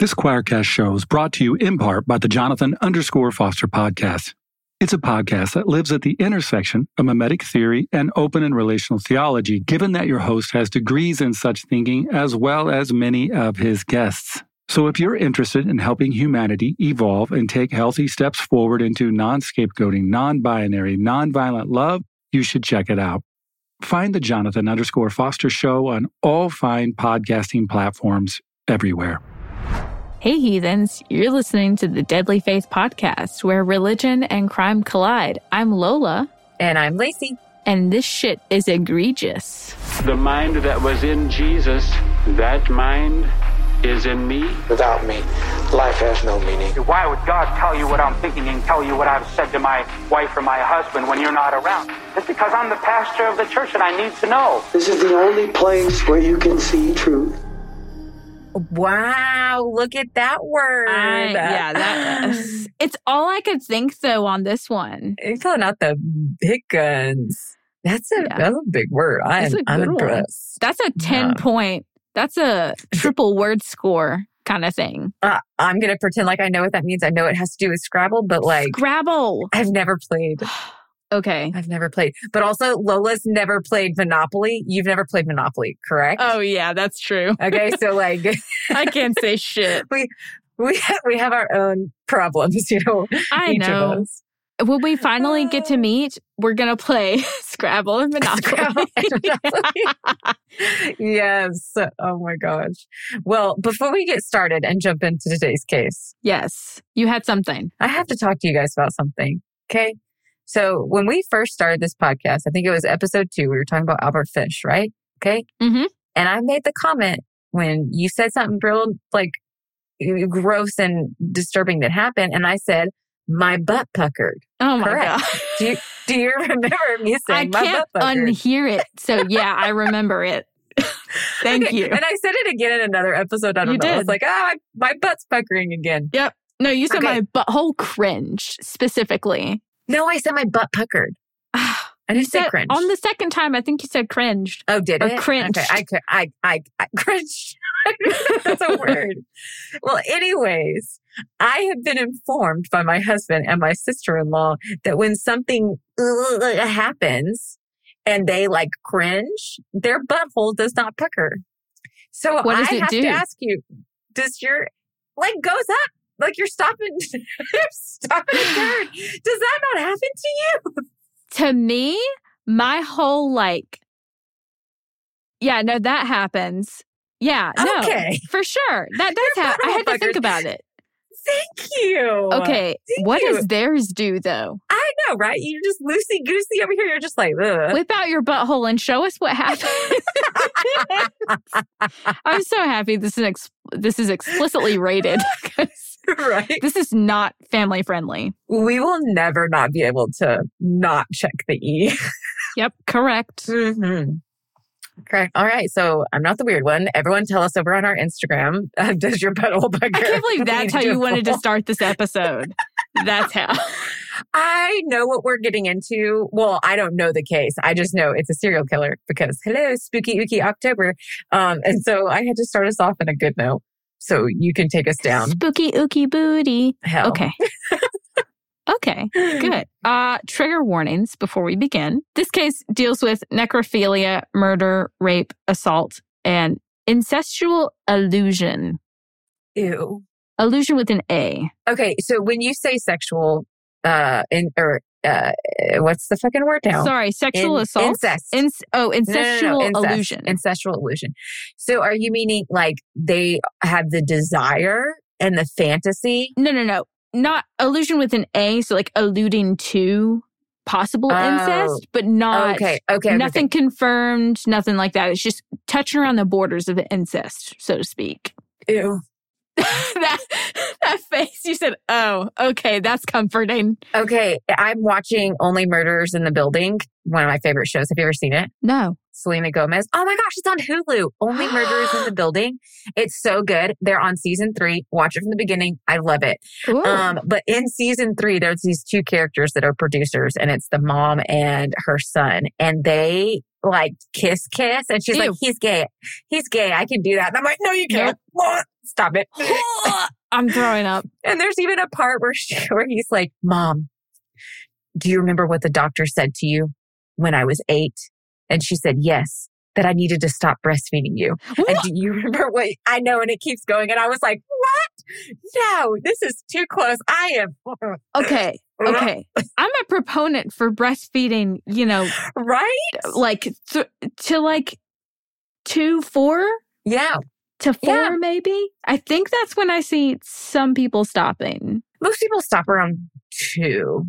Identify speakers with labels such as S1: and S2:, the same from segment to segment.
S1: This Choircast show is brought to you in part by the Jonathan underscore Foster podcast. It's a podcast that lives at the intersection of mimetic theory and open and relational theology, given that your host has degrees in such thinking as well as many of his guests. So if you're interested in helping humanity evolve and take healthy steps forward into non scapegoating, non binary, non violent love, you should check it out. Find the Jonathan underscore Foster show on all fine podcasting platforms everywhere.
S2: Hey, heathens, you're listening to the Deadly Faith podcast where religion and crime collide. I'm Lola.
S3: And I'm Laci.
S2: And this shit is egregious.
S4: The mind that was in Jesus, that mind is in me.
S5: Without me, life has no meaning.
S6: Why would God tell you what I'm thinking and tell you what I've said to my wife or my husband when you're not around? It's because I'm the pastor of the church and I need to know.
S5: This is the only place where you can see truth.
S3: Wow, look at that word.
S2: I, yeah, that, it's all I could think though on this one.
S3: You're pulling out the big guns. That's a, yeah. that's a big word. I am, I'm impressed.
S2: One. That's a 10 yeah. point, that's a triple word score kind of thing.
S3: Uh, I'm going to pretend like I know what that means. I know it has to do with Scrabble, but like
S2: Scrabble.
S3: I've never played.
S2: Okay.
S3: I've never played. But also Lola's never played Monopoly. You've never played Monopoly, correct?
S2: Oh yeah, that's true.
S3: Okay, so like
S2: I can't say shit.
S3: We we we have our own problems, you know.
S2: I know. When we finally get to meet, we're gonna play Scrabble and Monopoly.
S3: yes. Oh my gosh. Well, before we get started and jump into today's case.
S2: Yes. You had something.
S3: I have to talk to you guys about something. Okay. So when we first started this podcast, I think it was episode two, we were talking about Albert Fish, right? Okay.
S2: Mm-hmm.
S3: And I made the comment when you said something real like gross and disturbing that happened. And I said, my butt puckered.
S2: Oh my Correct.
S3: God. Do you, do you remember me saying
S2: I can't unhear it. So yeah, I remember it. Thank okay. you.
S3: And I said it again in another episode. I don't
S2: you
S3: know.
S2: Did.
S3: I was like, ah, my butt's puckering again.
S2: Yep. No, you said okay. my butthole cringe specifically.
S3: No, I said my butt puckered. I didn't say cringe.
S2: On the second time, I think you said cringed.
S3: Oh, did
S2: or
S3: it?
S2: Cringed.
S3: Okay, I, I, I, I cringed. That's a word. well, anyways, I have been informed by my husband and my sister-in-law that when something happens and they like cringe, their butthole does not pucker. So
S2: what does
S3: I
S2: it
S3: have
S2: do?
S3: to ask you, does your leg goes up? Like you're stopping, stopping a turn. Does that not happen to you?
S2: To me, my whole like, yeah, no, that happens. Yeah, no,
S3: okay.
S2: for sure. That does happen. I had to think about it.
S3: Thank you.
S2: Okay,
S3: Thank
S2: what
S3: you.
S2: does theirs do though?
S3: I know, right? You're just loosey goosey over here. You're just like, Ugh.
S2: whip out your butthole and show us what happened. I'm so happy this is ex- this is explicitly rated.
S3: right.
S2: This is not family friendly.
S3: We will never not be able to not check the E.
S2: yep, correct.
S3: Mm-hmm. Correct. All right. So I'm not the weird one. Everyone tell us over on our Instagram. Uh, does your butthole bugger?
S2: I can't believe that's how you wanted to start this episode. that's how.
S3: I know what we're getting into. Well, I don't know the case. I just know it's a serial killer because hello, spooky ooky October. Um, and so I had to start us off in a good note. So you can take us down.
S2: Spooky ooky booty.
S3: Hell.
S2: Okay. Okay, good. Uh, trigger warnings before we begin. This case deals with necrophilia, murder, rape, assault, and incestual illusion.
S3: Ew.
S2: Illusion with an A.
S3: Okay, so when you say sexual, uh, in or uh, what's the fucking word now?
S2: Sorry, sexual
S3: In-
S2: assault.
S3: incest.
S2: In- oh, incestual
S3: No, no, no, incest.
S2: illusion.
S3: Incestual illusion. So are you meaning like they have the desire and the fantasy?
S2: no, no, no. Not illusion with an A. So like alluding to possible
S3: Oh.
S2: incest, but not
S3: okay, okay, okay.
S2: nothing confirmed, nothing like that. It's just touching around the borders of the incest, so to speak.
S3: Ew.
S2: that that face you said, "Oh, okay, that's comforting."
S3: Okay, I'm watching Only Murders in the Building, one of my favorite shows. Have you ever seen it?
S2: No.
S3: Selena Gomez. Oh my gosh, it's on Hulu. Only Murders in the Building. It's so good. They're on season three. Watch it from the beginning. I love it.
S2: Ooh.
S3: Um, but in season three, there's these two characters that are producers, and it's the mom and her son, and they like kiss kiss, and she's
S2: Ew.
S3: like, "He's gay. He's gay. I can do that." And I'm like, "No, you can't." What? Stop it.
S2: I'm throwing up.
S3: And there's even a part where, she, where he's like, Mom, do you remember what the doctor said to you when I was eight? And she said, Yes, that I needed to stop breastfeeding you. And do you remember what I know? And it keeps going. And I was like, What? No, this is too close. I am.
S2: Okay. Okay. I'm a proponent for breastfeeding, you know,
S3: Right?
S2: like th- to like two, four
S3: Yeah.
S2: To four,
S3: Yeah.
S2: maybe. I think that's when I see some people stopping.
S3: Most people stop around two.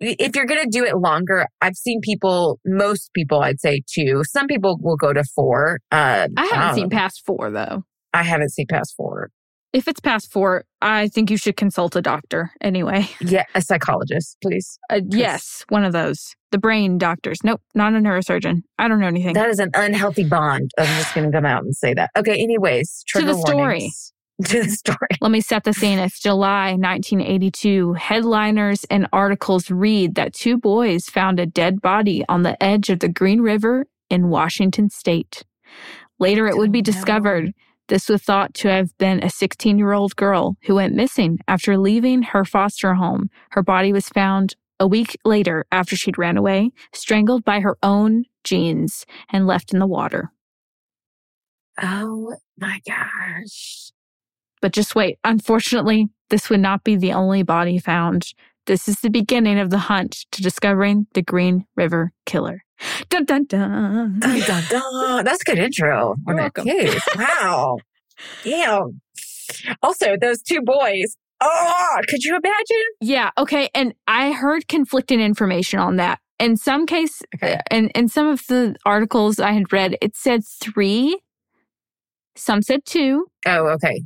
S3: If you're going to do it longer, I've seen people, most people, I'd say two. Some people will go to four. Uh,
S2: I haven't
S3: don't
S2: seen past four though.
S3: I haven't seen past four.
S2: If it's past four, I think you should consult a doctor anyway.
S3: Yeah, a psychologist, please.
S2: Uh, yes, one of those. The brain doctors. Nope, not a neurosurgeon. I don't know anything.
S3: That is an unhealthy bond. I'm just going to come out and say that. Okay. Anyways,
S2: To the
S3: trigger
S2: story.
S3: warnings. To the story.
S2: Let me set the scene. It's July 1982. Headliners and articles read that two boys found a dead body on the edge of the Green River in Washington state. Later, it would be
S3: no.
S2: discovered this was thought to have been a 16 year old girl who went missing after leaving her foster home. Her body was found a week later after she'd ran away, strangled by her own jeans and left in the water.
S3: Oh my gosh.
S2: But just wait. Unfortunately, this would not be the only body found. This is the beginning of the hunt to discovering the Green River Killer. Dun dun dun.
S3: Dun, dun, dun. That's a good intro.
S2: You're welcome.
S3: Wow. Damn. Also, those two boys. Oh, could you imagine?
S2: Yeah. Okay. And I heard conflicting information on that. In some case,
S3: Okay.
S2: Uh, in, in some of the articles I had read, it said three. Some said two.
S3: Oh, okay.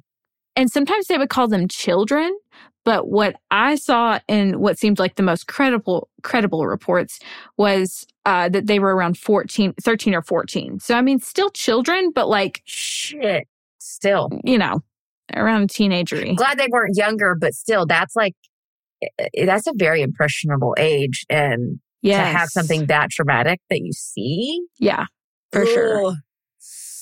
S2: and sometimes they would call them children but what i saw in what seemed like the most credible credible reports was uh, that they were around 14 13 or 14 so i mean still children but like
S3: Shit. Still.
S2: you know around teenagery
S3: Glad they weren't younger, but still, that's like, that's a very impressionable age. And
S2: yeah
S3: to have something that traumatic that you see.
S2: yeah for sure
S3: Ugh.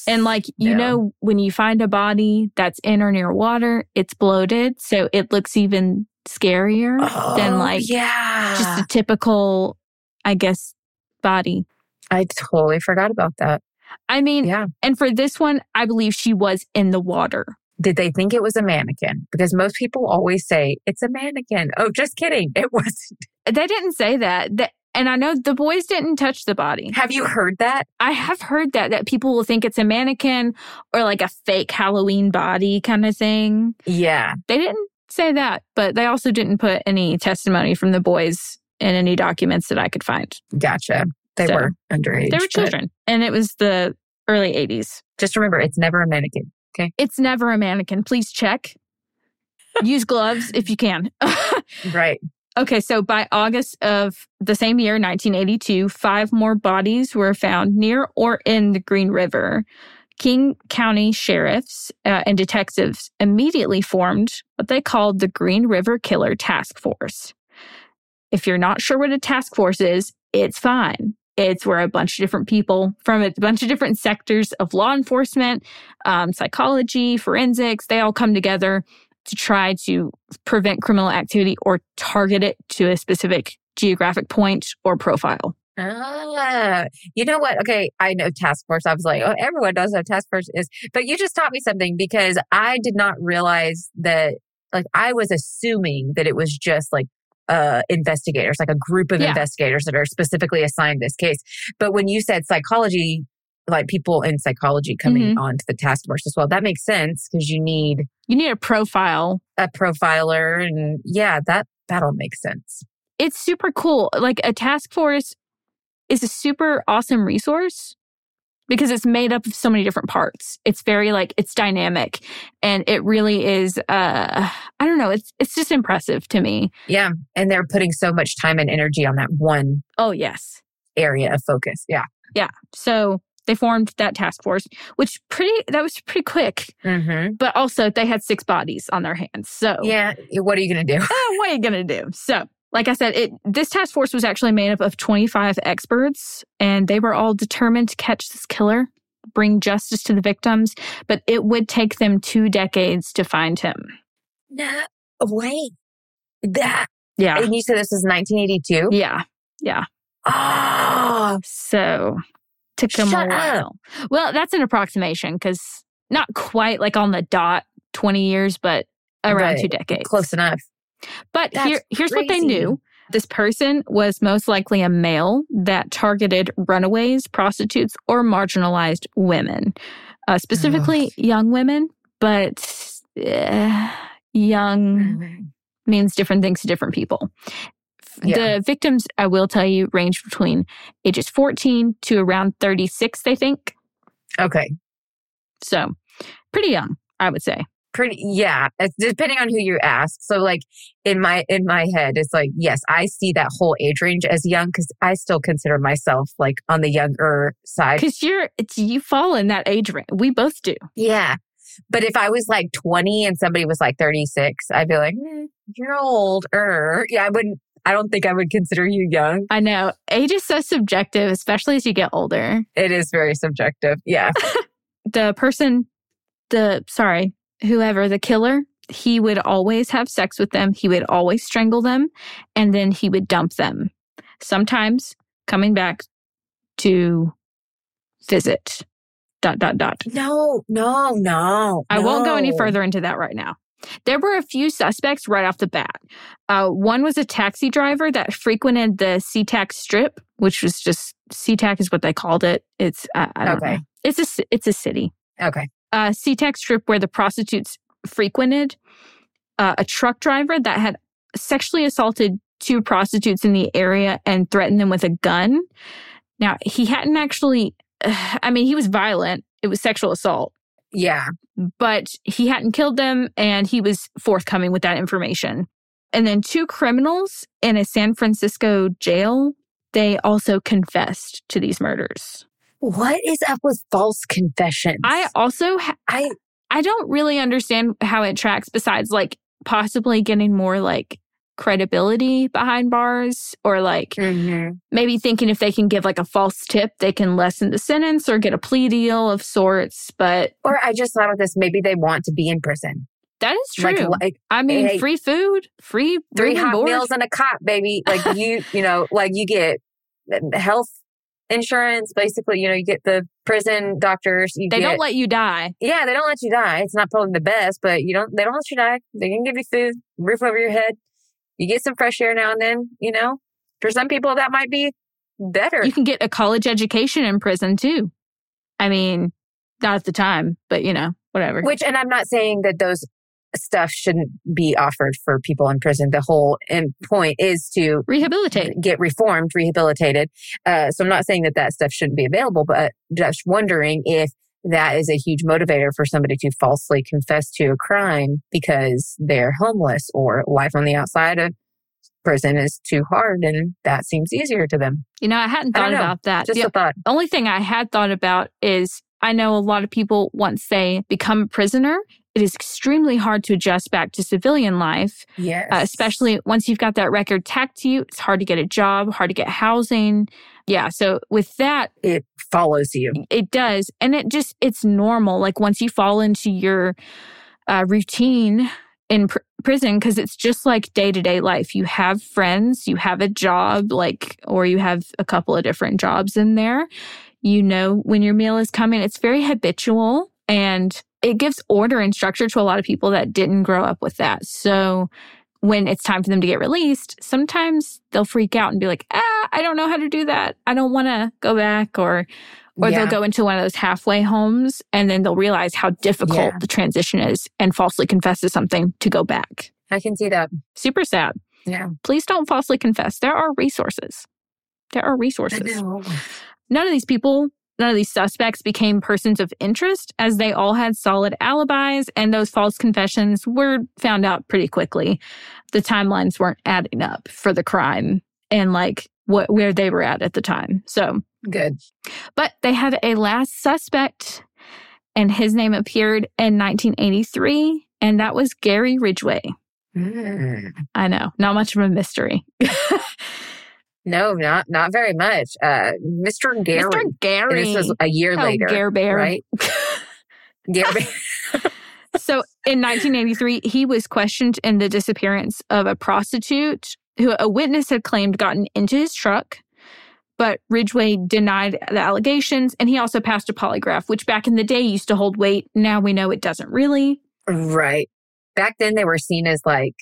S2: And like you
S3: Yeah.
S2: know when you find a body that's in or near water it's bloated so it looks even scarier than
S3: Oh,
S2: like
S3: yeah.
S2: just a typical i guess body
S3: I totally forgot about that.
S2: I mean,
S3: Yeah.
S2: and for this one, I believe she was in the water.
S3: Did they think it was a mannequin? Because most people always say it's a mannequin. Oh, just kidding. It wasn't.
S2: They didn't say that. that and I know the boys didn't touch the body.
S3: Have you heard that?
S2: I have heard that that people will think it's a mannequin or like a fake Halloween body kind of thing.
S3: Yeah.
S2: They didn't say that, but they also didn't put any testimony from the boys in any documents that I could find.
S3: Gotcha. They
S2: So,
S3: were underage.
S2: They were children, and it was the early 80s.
S3: Just remember, it's never a mannequin. Okay.
S2: It's never a mannequin. Please check. Use gloves if you can.
S3: Right.
S2: Okay, so by August of the same year, 1982, five more bodies were found near or in the Green River. King County sheriffs uh, and detectives immediately formed what they called the Green River Killer Task Force. If you're not sure what a task force is, it's fine. It's where a bunch of different people from a bunch of different sectors of law enforcement, um, psychology, forensics, they all come together to try to prevent criminal activity or target it to a specific geographic point or profile.
S3: Ah, you know what? Okay, I know task force. I was like, oh, everyone knows what task force is. But you just taught me something because I did not realize that, like, I was assuming that it was just like uh investigators, like a group of
S2: Yeah.
S3: investigators that are specifically assigned this case. But when you said psychology, like people in psychology coming onto the task force as well, that makes sense because you need
S2: You need a profile.
S3: a profiler and yeah, that that'll make sense.
S2: It's super cool. Like a task force is a super awesome resource because it's made up of so many different parts. It's very like it's dynamic and it really is uh I don't know, it's it's just impressive to me.
S3: Yeah. And they're putting so much time and energy on that one
S2: Oh yes.
S3: area of focus. Yeah.
S2: Yeah. So they formed that task force, which pretty that was pretty quick.
S3: Mm-hmm.
S2: But also they had six bodies on their hands. So
S3: Yeah. What are you going to do?
S2: oh, what are you gonna do? So, like I said, it this task force was actually made up of 25 experts, and they were all determined to catch this killer bring justice to the victims, but it would take them two decades to find him.
S3: No, wait. That.
S2: Yeah.
S3: And you said this was 1982?
S2: Yeah. Yeah.
S3: Oh,
S2: So took them
S3: Shut
S2: a while. Well, that's an approximation because not quite like on the dot 20 years, but around
S3: But
S2: two decades.
S3: close enough.
S2: But
S3: That's
S2: here, here's what they knew. This person was most likely a male that targeted runaways, prostitutes, or marginalized women, uh, specifically young women. But uh, young means different things to different people.
S3: Yeah.
S2: The victims, I will tell you, range between ages 14 to around 36, they think.
S3: Okay.
S2: So pretty young, I would say.
S3: Pretty, yeah. It's depending on who you ask. So, like in my in my head, it's like yes, I see that whole age range as young because I still consider myself like on the younger side.
S2: Because you're, it's, you fall in that age range. We both do.
S3: Yeah. But if I was like 20 and somebody was like 36, I'd be like, "Eh, you're older. Yeah, I wouldn't, I don't think I would consider you young.
S2: I know age is so subjective, especially as you get older.
S3: It is very subjective. Yeah.
S2: The person, the, sorry, whoever, the killer, he would always have sex with them. He would always strangle them and then he would dump them. Sometimes coming back to visit. Dot, dot, dot.
S3: No, no, no.
S2: I won't go any further into that right now. There were a few suspects right off the bat. Uh, one was a taxi driver that frequented the SeaTac Strip, which was just SeaTac is what they called it. It's I, I don't
S3: Okay.
S2: know. It's a it's a city.
S3: Okay.
S2: Uh, SeaTac Strip where the prostitutes frequented. Uh, a truck driver that had sexually assaulted two prostitutes in the area and threatened them with a gun. Now he hadn't actually. I mean, he was violent. It was sexual assault
S3: Yeah.
S2: but he hadn't killed them and he was forthcoming with that information. And then two criminals in a San Francisco jail, they also confessed to these murders.
S3: What is up with false confessions?
S2: I also ha-
S3: I,
S2: I don't really understand how it tracks besides like possibly getting more like credibility behind bars or like
S3: Mhm.
S2: maybe thinking if they can give like a false tip they can lessen the sentence or get a plea deal of sorts but
S3: or I just thought of this. Maybe they want to be in prison.
S2: that is true
S3: Like, like
S2: I mean,
S3: Hey.
S2: free food, free
S3: three hot
S2: board.
S3: meals and a cot, baby. Like you, you know, like you get health insurance. Basically, you know, you get the prison doctors. You
S2: They
S3: get,
S2: don't let you die.
S3: yeah, they don't let you die. It's not probably the best, but you don't. They don't let you die. They can give you food, roof over your head. You get some fresh air now and then. You know, for some people that might be better.
S2: You can get a college education in prison too. I mean, not at the time, but you know, whatever.
S3: Which, and I'm not saying that those stuff shouldn't be offered for people in prison. The whole point is to
S2: Rehabilitate.
S3: get reformed, rehabilitated. Uh, so I'm not saying that that stuff shouldn't be available, but just wondering if that is a huge motivator for somebody to falsely confess to a crime because they're homeless or life on the outside of prison is too hard and that seems easier to them.
S2: You know, I hadn't thought
S3: don't
S2: about that.
S3: Just
S2: The
S3: a thought.
S2: only thing I had thought about is I know a lot of people once they become a prisoner, it is extremely hard to adjust back to civilian life,
S3: Yes.
S2: uh, especially once you've got that record tacked to you. It's hard to get a job, hard to get housing. Yeah. So with that,
S3: it follows you.
S2: it does. And it just, it's normal. Like once you fall into your uh, routine in pr- prison, because it's just like day to day life. You have friends, you have a job, like, or you have a couple of different jobs in there. You know when your meal is coming. It's very habitual and it gives order and structure to a lot of people that didn't grow up with that. So when it's time for them to get released, sometimes they'll freak out and be like, ah, I don't know how to do that. I don't want to go back or or
S3: Yeah.
S2: they'll go into one of those halfway homes and then they'll realize how difficult
S3: Yeah.
S2: the transition is and falsely confess to something to go back.
S3: I can see that.
S2: Super sad.
S3: Yeah.
S2: Please don't falsely confess. There are resources. There are resources. None of these people, none of these suspects became persons of interest as they all had solid alibis and those false confessions were found out pretty quickly. The timelines weren't adding up for the crime and like what where they were at at the time. So
S3: Good.
S2: but they had a last suspect, and his name appeared in 1983, and that was Gary Ridgway.
S3: Mm.
S2: I know, not much of a mystery.
S3: No, not not very much. Uh, Mr. Gary.
S2: Mr.
S3: And
S2: Gary.
S3: this was a year
S2: Oh,
S3: later.
S2: Gare Bear.
S3: Right? Gary.
S2: so in 1983, he was questioned in the disappearance of a prostitute who a witness had claimed gotten into his truck. But Ridgway denied the allegations, and he also passed a polygraph, which back in the day used to hold weight. Now we know it doesn't really,
S3: right. Back then, they were seen as like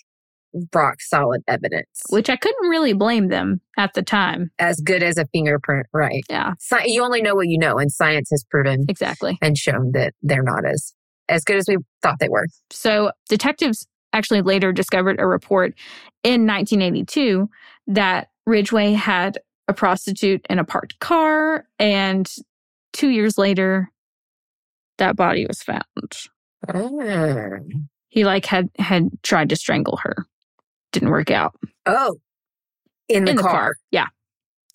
S3: rock solid evidence,
S2: which I couldn't really blame them at the time.
S3: as good as a fingerprint. Right.
S2: Yeah,
S3: Sci- you only know what you know, and science has proven
S2: exactly.
S3: and shown that they're not as as good as we thought they were.
S2: So detectives actually later discovered a report in 1982 that Ridgway had a prostitute in a parked car, and two years later, that body was found. Ah. He like had had tried to strangle her, didn't work out
S3: Oh, in the,
S2: in the
S3: car.
S2: car. Yeah,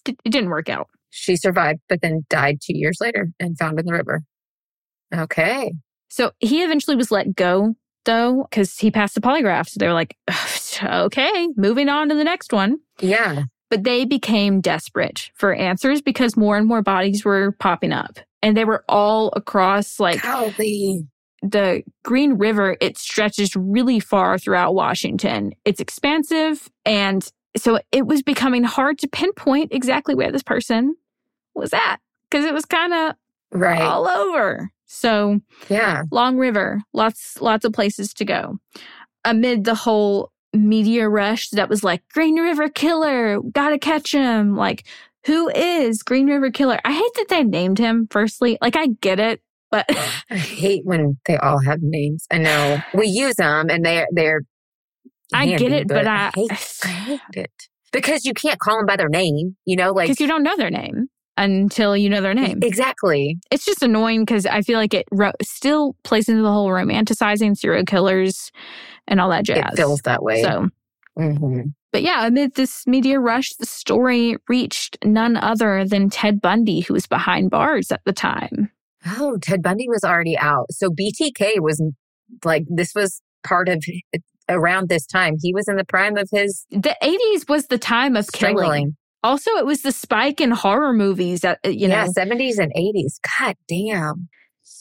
S2: D- it didn't work out.
S3: She survived, but then died two years later and found in the river. Okay.
S2: So he eventually was let go though because he passed the polygraph. So they were like, okay, moving on to the next one.
S3: Yeah.
S2: But they became desperate for answers because more and more bodies were popping up. And they were all across like
S3: Golly.
S2: The Green River. It stretches really far throughout Washington. It's expansive. And so it was becoming hard to pinpoint exactly where this person was at because it was kind of
S3: Right.
S2: all over. So
S3: Yeah.
S2: Long River, lots lots of places to go. Amid the whole media rush that was like Green River Killer, gotta catch him. Like, who is Green River Killer? I hate that they named him. Firstly, like I get it, but
S3: I hate when they all have names. I know we use them and they're they're.
S2: I get it, but I-
S3: hate, I hate it because you can't call them by their name. You know, like
S2: because you don't know their name until you know their name.
S3: exactly.
S2: It's just annoying because I feel like it ro- still plays into the whole romanticizing serial killers and all that jazz.
S3: It feels that way.
S2: so.
S3: Mhm.
S2: But yeah, amid this media rush, the story reached none other than Ted Bundy, who was behind bars at the time.
S3: Oh, Ted Bundy was already out. So BTK was like this was part of around this time. He was in the prime of his
S2: The 80s was the time of killing.
S3: strangling.
S2: Also, it was the spike in horror movies that, uh, you
S3: yeah,
S2: know,
S3: seventies and eighties. God damn.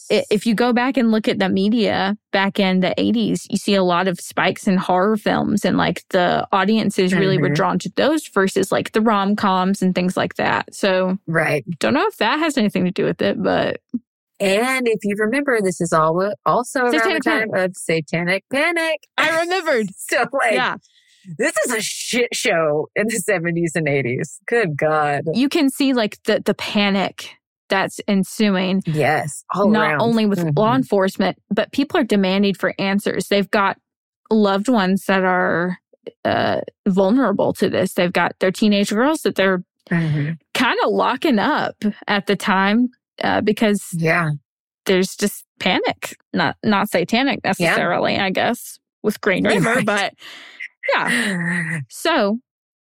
S2: if you go back and look at the media back in the 80s, you see a lot of spikes in horror films and like the audiences really were
S3: Mhm.
S2: drawn to those versus like the rom coms and things like that. So,
S3: Right.
S2: don't know if that has anything to do with it, but
S3: And if you remember, this is all also around the time of Satanic Panic.
S2: I remembered.
S3: So like
S2: yeah.
S3: this is a shit show in the seventies and eighties. Good God.
S2: you can see like the the panic that's ensuing
S3: Yes. All
S2: not
S3: around.
S2: only with
S3: Mhm.
S2: law enforcement but people are demanding for answers they've got loved ones that are uh, vulnerable to this they've got their teenage girls that they're
S3: Mhm.
S2: kind of locking up at the time uh, because
S3: Yeah.
S2: there's just panic not not satanic necessarily i guess with green river
S3: right.
S2: but yeah So,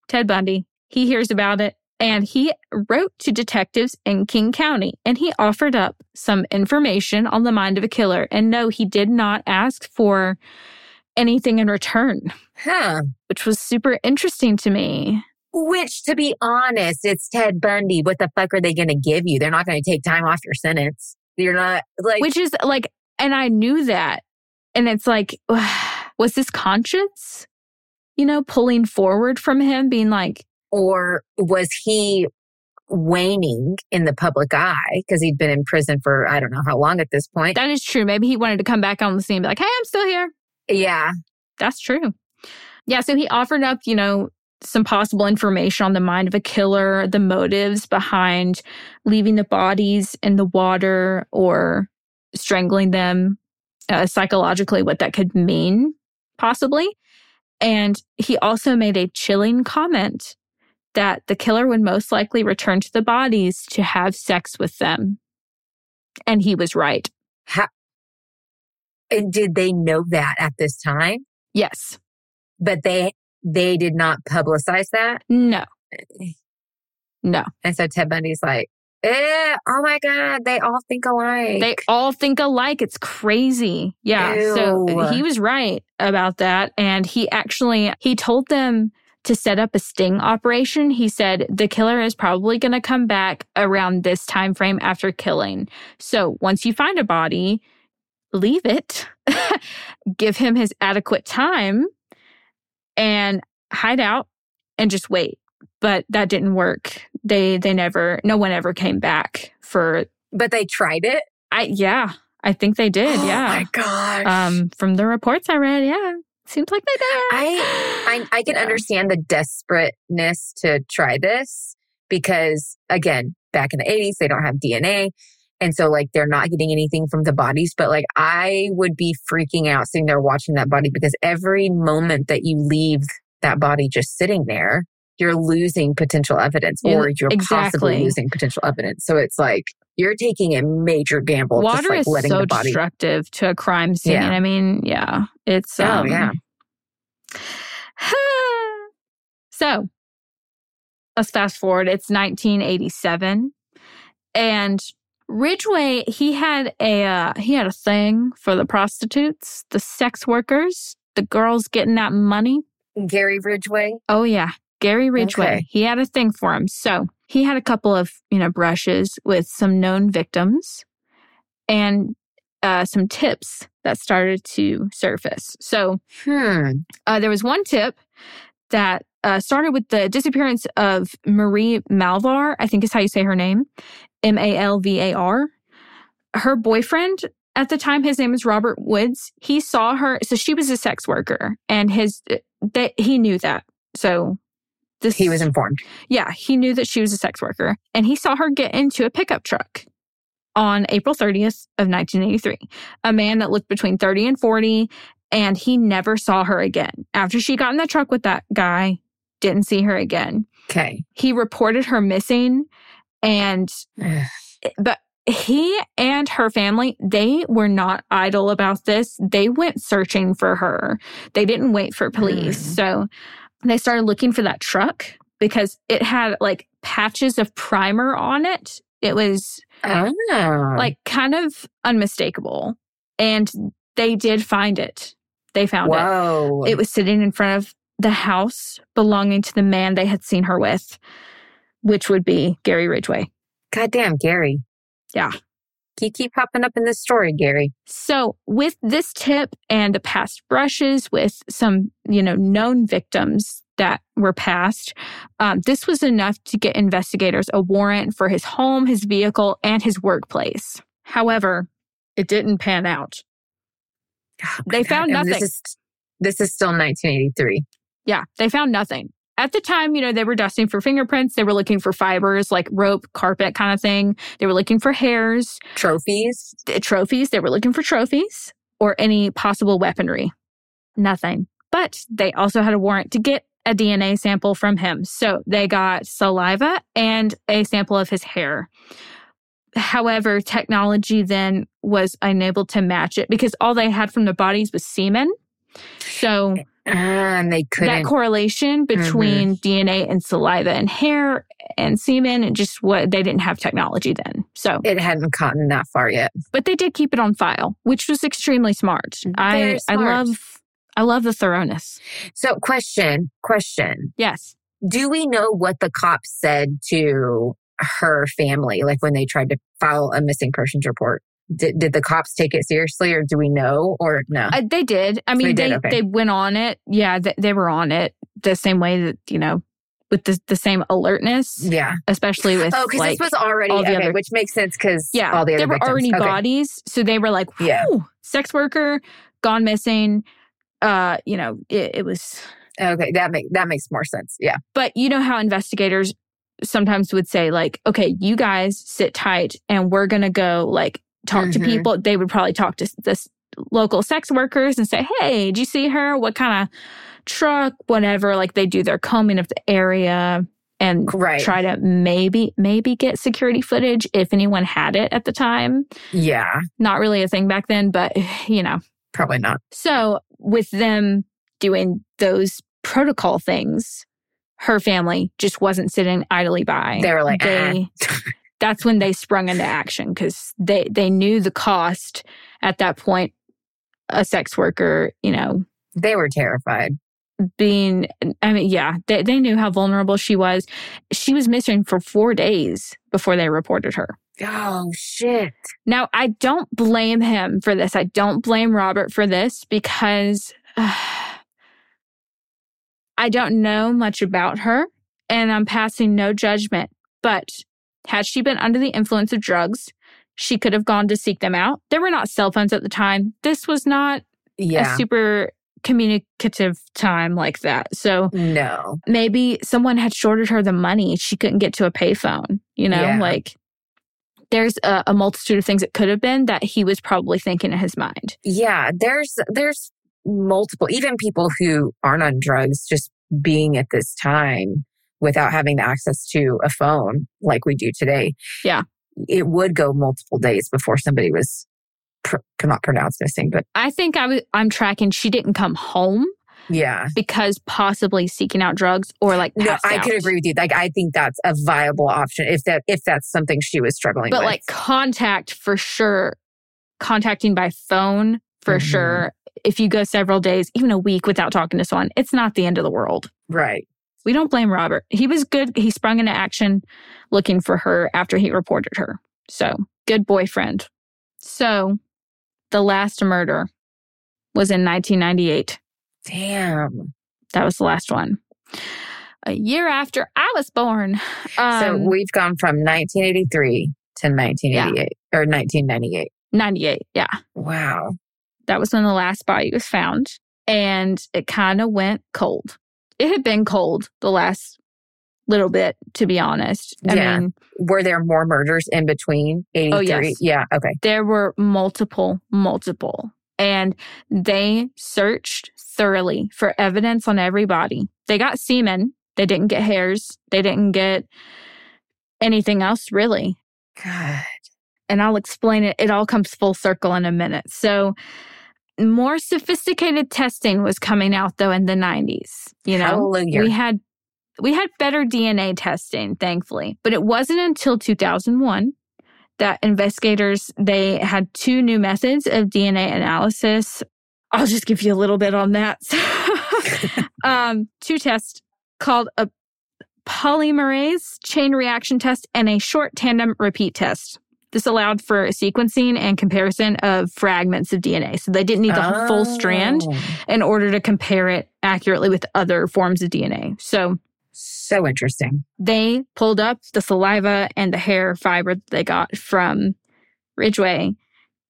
S2: Ted Bundy, he hears about it and he wrote to detectives in King County and he offered up some information on the mind of a killer. And no, he did not ask for anything in return,
S3: Huh.
S2: which was super interesting to me.
S3: Which, to be honest, it's Ted Bundy. What the fuck are they going to give you? They're not going to take time off your sentence. You're not like,
S2: Which is like, and I knew that. And it's like, was this conscience? You know, pulling forward from him, being like,
S3: or was he waning in the public eye because he'd been in prison for I don't know how long at this point?
S2: that is true. Maybe he wanted to come back on the scene and be like, hey, I'm still here.
S3: yeah.
S2: That's true. Yeah, so he offered up, you know, some possible information on the mind of a killer, the motives behind leaving the bodies in the water or strangling them, uh, psychologically, what that could mean, possibly. And he also made a chilling comment that the killer would most likely return to the bodies to have sex with them. And he was right.
S3: And did they know that at this time?
S2: Yes.
S3: But they they did not publicize that.
S2: No. No.
S3: And so Ted Bundy's like, eh, oh my God, they all think alike.
S2: They all think alike. It's crazy. Yeah. So he was right about that. And he actually, he told them to set up a sting operation. He said the killer is probably going to come back around this time frame after killing. So once you find a body, leave it, give him his adequate time, and hide out and just wait. But that didn't work. They they never no one ever came back for
S3: But they tried it.
S2: I yeah, I think they did.
S3: Oh
S2: yeah.
S3: my gosh.
S2: Um from the reports I read, yeah. Seems like they did.
S3: I I, I can
S2: Yeah.
S3: understand the desperateness to try this because again, back in the 80s, they don't have DNA. And so like they're not getting anything from the bodies, but like I would be freaking out sitting there watching that body because every moment that you leave that body just sitting there, you're losing potential evidence or you're possibly
S2: exactly.
S3: losing potential evidence. So it's like you're taking a major gamble just
S2: Water
S3: like
S2: is
S3: letting
S2: so
S3: the body.
S2: destructive to a crime scene.
S3: Yeah.
S2: I mean, yeah. It's
S3: Oh,
S2: um,
S3: yeah.
S2: so let's fast forward. It's 1987, and Ridgway he had a uh, he had a thing for the prostitutes, the sex workers, the girls getting that money.
S3: Gary Ridgway.
S2: Oh yeah, Gary Ridgway.
S3: Okay.
S2: He had a thing for him. So he had a couple of you know brushes with some known victims, and uh, some tips that started to surface. So
S3: Hmm.
S2: uh, there was one tip that uh, started with the disappearance of Marie Malvar. I think is how you say her name, M A L V A R. Her boyfriend at the time, his name is Robert Woods. He saw her, so she was a sex worker, and his that he knew that. So this
S3: He was informed.
S2: yeah, he knew that she was a sex worker, and he saw her get into a pickup truck on April 30th of 1983. A man that looked between 30 and 40, and he never saw her again. After she got in the truck with that guy, didn't see her again.
S3: Okay.
S2: He reported her missing, and but he and her family, they were not idle about this. They went searching for her. They didn't wait for police.
S3: Hmm.
S2: So they started looking for that truck because it had like patches of primer on it. It was
S3: Oh.
S2: like kind of unmistakable. And they did find it. They found it.
S3: Whoa.
S2: It was sitting in front of the house belonging to the man they had seen her with, which would be Gary Ridgway.
S3: Goddamn, Gary.
S2: Yeah.
S3: You keep popping up in this story, Gary.
S2: So, with this tip and the past brushes with some, you know, known victims that were passed, um, this was enough to get investigators a warrant for his home, his vehicle, and his workplace. However, it didn't pan out. They found
S3: And
S2: nothing.
S3: This is, this is still 1983.
S2: Yeah, they found nothing. At the time, you know, they were dusting for fingerprints. They were looking for fibers like rope, carpet kind of thing. They were looking for hairs,
S3: Trophies.
S2: th- trophies. They were looking for trophies or any possible weaponry. Nothing. But they also had a warrant to get a DNA sample from him. So they got saliva and a sample of his hair. However, technology then was unable to match it because all they had from the bodies was semen. So
S3: Ah, and they couldn't.
S2: That correlation mm-hmm. between DNA and saliva and hair and semen and just what they didn't have technology then. So,
S3: it hadn't gotten that far yet.
S2: but they did keep it on file, which was extremely smart. I
S3: Very
S2: I
S3: smart.
S2: love I love the thoroughness.
S3: So, question, question.
S2: Yes.
S3: Do we know what the cops said to her family, like when they tried to file a missing persons report? Did, did the cops take it seriously or do we know or no?
S2: Uh, they did. I mean,
S3: They
S2: they
S3: did,
S2: they,
S3: okay.
S2: went on it. Yeah, they, they were on it the same way that, you know, with the, the same alertness,
S3: yeah.
S2: especially with
S3: Oh, because
S2: like
S3: this was already,
S2: all the
S3: okay,
S2: other-
S3: which makes sense because
S2: Yeah,
S3: all the other
S2: there were
S3: victims.
S2: already
S3: Okay.
S2: bodies, so they were like,
S3: Yeah.
S2: Sex worker gone missing." Uh, you know, it, it was.
S3: Okay, that make that makes more sense. Yeah.
S2: But you know how investigators sometimes would say, like, "Okay, you guys sit tight, and we're gonna go like talk to
S3: Mhm.
S2: people." They would probably talk to this local sex workers and say, "Hey, did you see her? What kind of truck? Whatever." Like they do their combing of the area. And
S3: Right.
S2: try to maybe maybe get security footage if anyone had it at the time
S3: Yeah.
S2: not really a thing back then, but you know.
S3: Probably not.
S2: So with them doing those protocol things, her family just wasn't sitting idly by.
S3: They were like,
S2: they that's when they sprung into action because they they knew the cost at that point. A sex worker, you know,
S3: They were terrified.
S2: being, I mean, yeah, they, they knew how vulnerable she was. She was missing for four days before they reported her.
S3: Oh, shit.
S2: Now, I don't blame him for this. I don't blame Robert for this because uh, I don't know much about her and I'm passing no judgment. But had she been under the influence of drugs, she could have gone to seek them out. There were not cell phones at the time. This was not
S3: Yeah.
S2: a super communicative time like that. So
S3: no.
S2: maybe someone had shorted her the money. She couldn't get to a payphone, you know,
S3: Yeah.
S2: like there's a, a multitude of things it could have been that he was probably thinking in his mind.
S3: Yeah. There's, there's multiple, even people who aren't on drugs, just being at this time without having the access to a phone like we do today.
S2: Yeah.
S3: It would go multiple days before somebody was pr- not pronounced missing, but
S2: I think I was, I'm tracking she didn't come home
S3: yeah.
S2: because possibly seeking out drugs or like
S3: No, I
S2: out.
S3: could agree with you. Like, I think that's a viable option if that if that's something she was struggling
S2: But
S3: with.
S2: But like contact for sure, contacting by phone for
S3: Mhm.
S2: sure. If you go several days, even a week without talking to someone, it's not the end of the world.
S3: right,
S2: We don't blame Robert. He was good. He sprung into action looking for her after he reported her. So, good boyfriend. So, the last murder was in 1998.
S3: damn.
S2: That was the last one. A year after I was born. Um,
S3: so we've gone from 1983 to 1988 or 1998.
S2: 98. Yeah.
S3: Wow.
S2: That was when the last body was found. And it kind of went cold. It had been cold the last little bit, to be honest. I
S3: Yeah.
S2: mean,
S3: Were there more murders in between 83?
S2: Oh, yes.
S3: Yeah. Okay.
S2: there were multiple, multiple. And they searched thoroughly for evidence on every body. They got semen. They didn't get hairs. They didn't get anything else, really.
S3: God.
S2: And I'll explain it. It all comes full circle in a minute. So, more sophisticated testing was coming out though in the 90s. You know,
S3: Hallelujah.
S2: we had we had better DNA testing, thankfully, but it wasn't until 2001 that investigators they had two new methods of DNA analysis. I'll just give you a little bit on that. um, two tests called a polymerase chain reaction test and a short tandem repeat test. This allowed for sequencing and comparison of fragments of DNA. So they didn't need the full strand
S3: Oh,
S2: in order to compare it accurately with other forms of DNA. So
S3: So interesting.
S2: they pulled up the saliva and the hair fiber that they got from Ridgway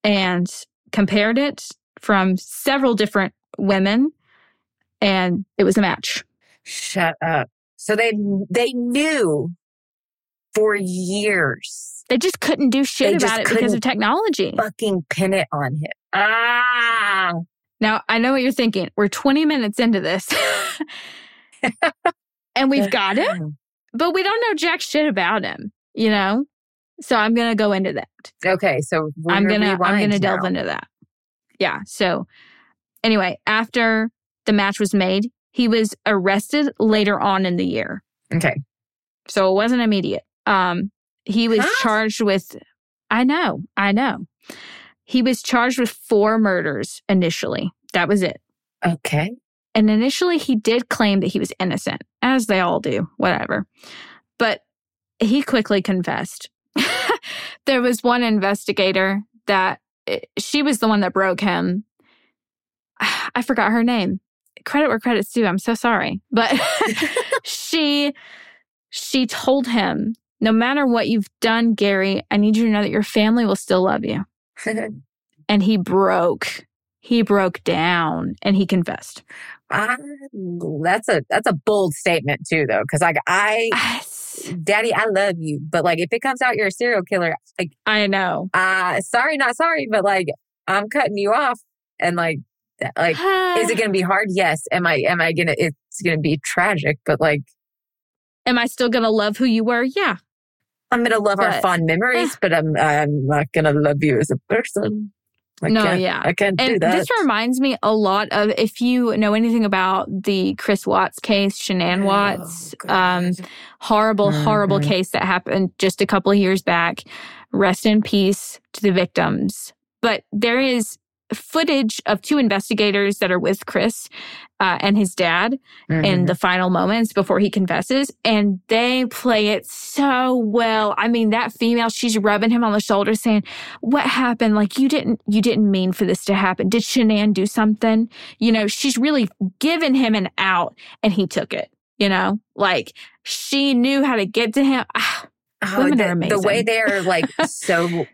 S2: and compared it from several different women, and it was a match.
S3: Shut up. So they they knew for years.
S2: They just couldn't do shit
S3: They
S2: about it because of technology.
S3: Fucking pin it on him. Ah.
S2: Now, I know what you're thinking. We're 20 minutes into this, and we've got him, but we don't know jack shit about him, you know? So I'm going to go into that.
S3: Okay, so we're
S2: I'm gonna I'm gonna delve into that. Yeah. So anyway, after the match was made, he was arrested later on in the year.
S3: Okay.
S2: So it wasn't immediate. Um he was
S3: Huh?
S2: charged with I know, I know. He was charged with four murders initially. That was it.
S3: Okay.
S2: And initially he did claim that he was innocent, as they all do, whatever. But he quickly confessed. there was one investigator that eh, she was the one that broke him. I forgot her name. Credit where credit's due. I'm so sorry. But she she told him, no matter what you've done, Gary, I need you to know that your family will still love you. And he broke. He broke down and he confessed.
S3: Ah, that's a that's a bold statement too, though, because like I, Daddy, I love you, but like if it comes out you're a serial killer, like
S2: I know.
S3: uh sorry, not sorry, but like I'm cutting you off, and like like is it gonna be hard? Yes. Am I am I gonna? It's gonna be tragic, but like
S2: Am I still gonna love who you were? Yeah.
S3: I'm gonna love our
S2: But-
S3: fond memories, but I'm I'm not gonna love you as a person. I
S2: No,
S3: can't,
S2: yeah.
S3: I can't do
S2: And
S3: that.
S2: this reminds me a lot of if you know anything about the Chris Watts case, Shanann
S3: Oh,
S2: Watts, um, horrible, horrible
S3: Mhm.
S2: case that happened just a couple of years back. Rest in peace to the victims. But there is footage of two investigators that are with Chris uh, and his dad
S3: Mm-hmm.
S2: in the final moments before he confesses, and they play it so well. I mean, that female, she's rubbing him on the shoulder, saying, "What happened? Like you didn't, you didn't mean for this to happen. Did Shanann do something? You know, she's really given him an out, and he took it. You know, like she knew how to get to him.
S3: Oh,
S2: Women
S3: the,
S2: are
S3: the way they're like so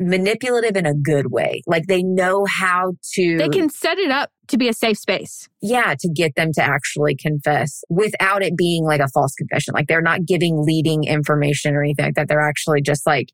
S3: manipulative in a good way. Like they know how to
S2: they can set it up to be a safe space.
S3: yeah, to get them to actually confess without it being like a false confession. Like they're not giving leading information or anything like that. They're actually just like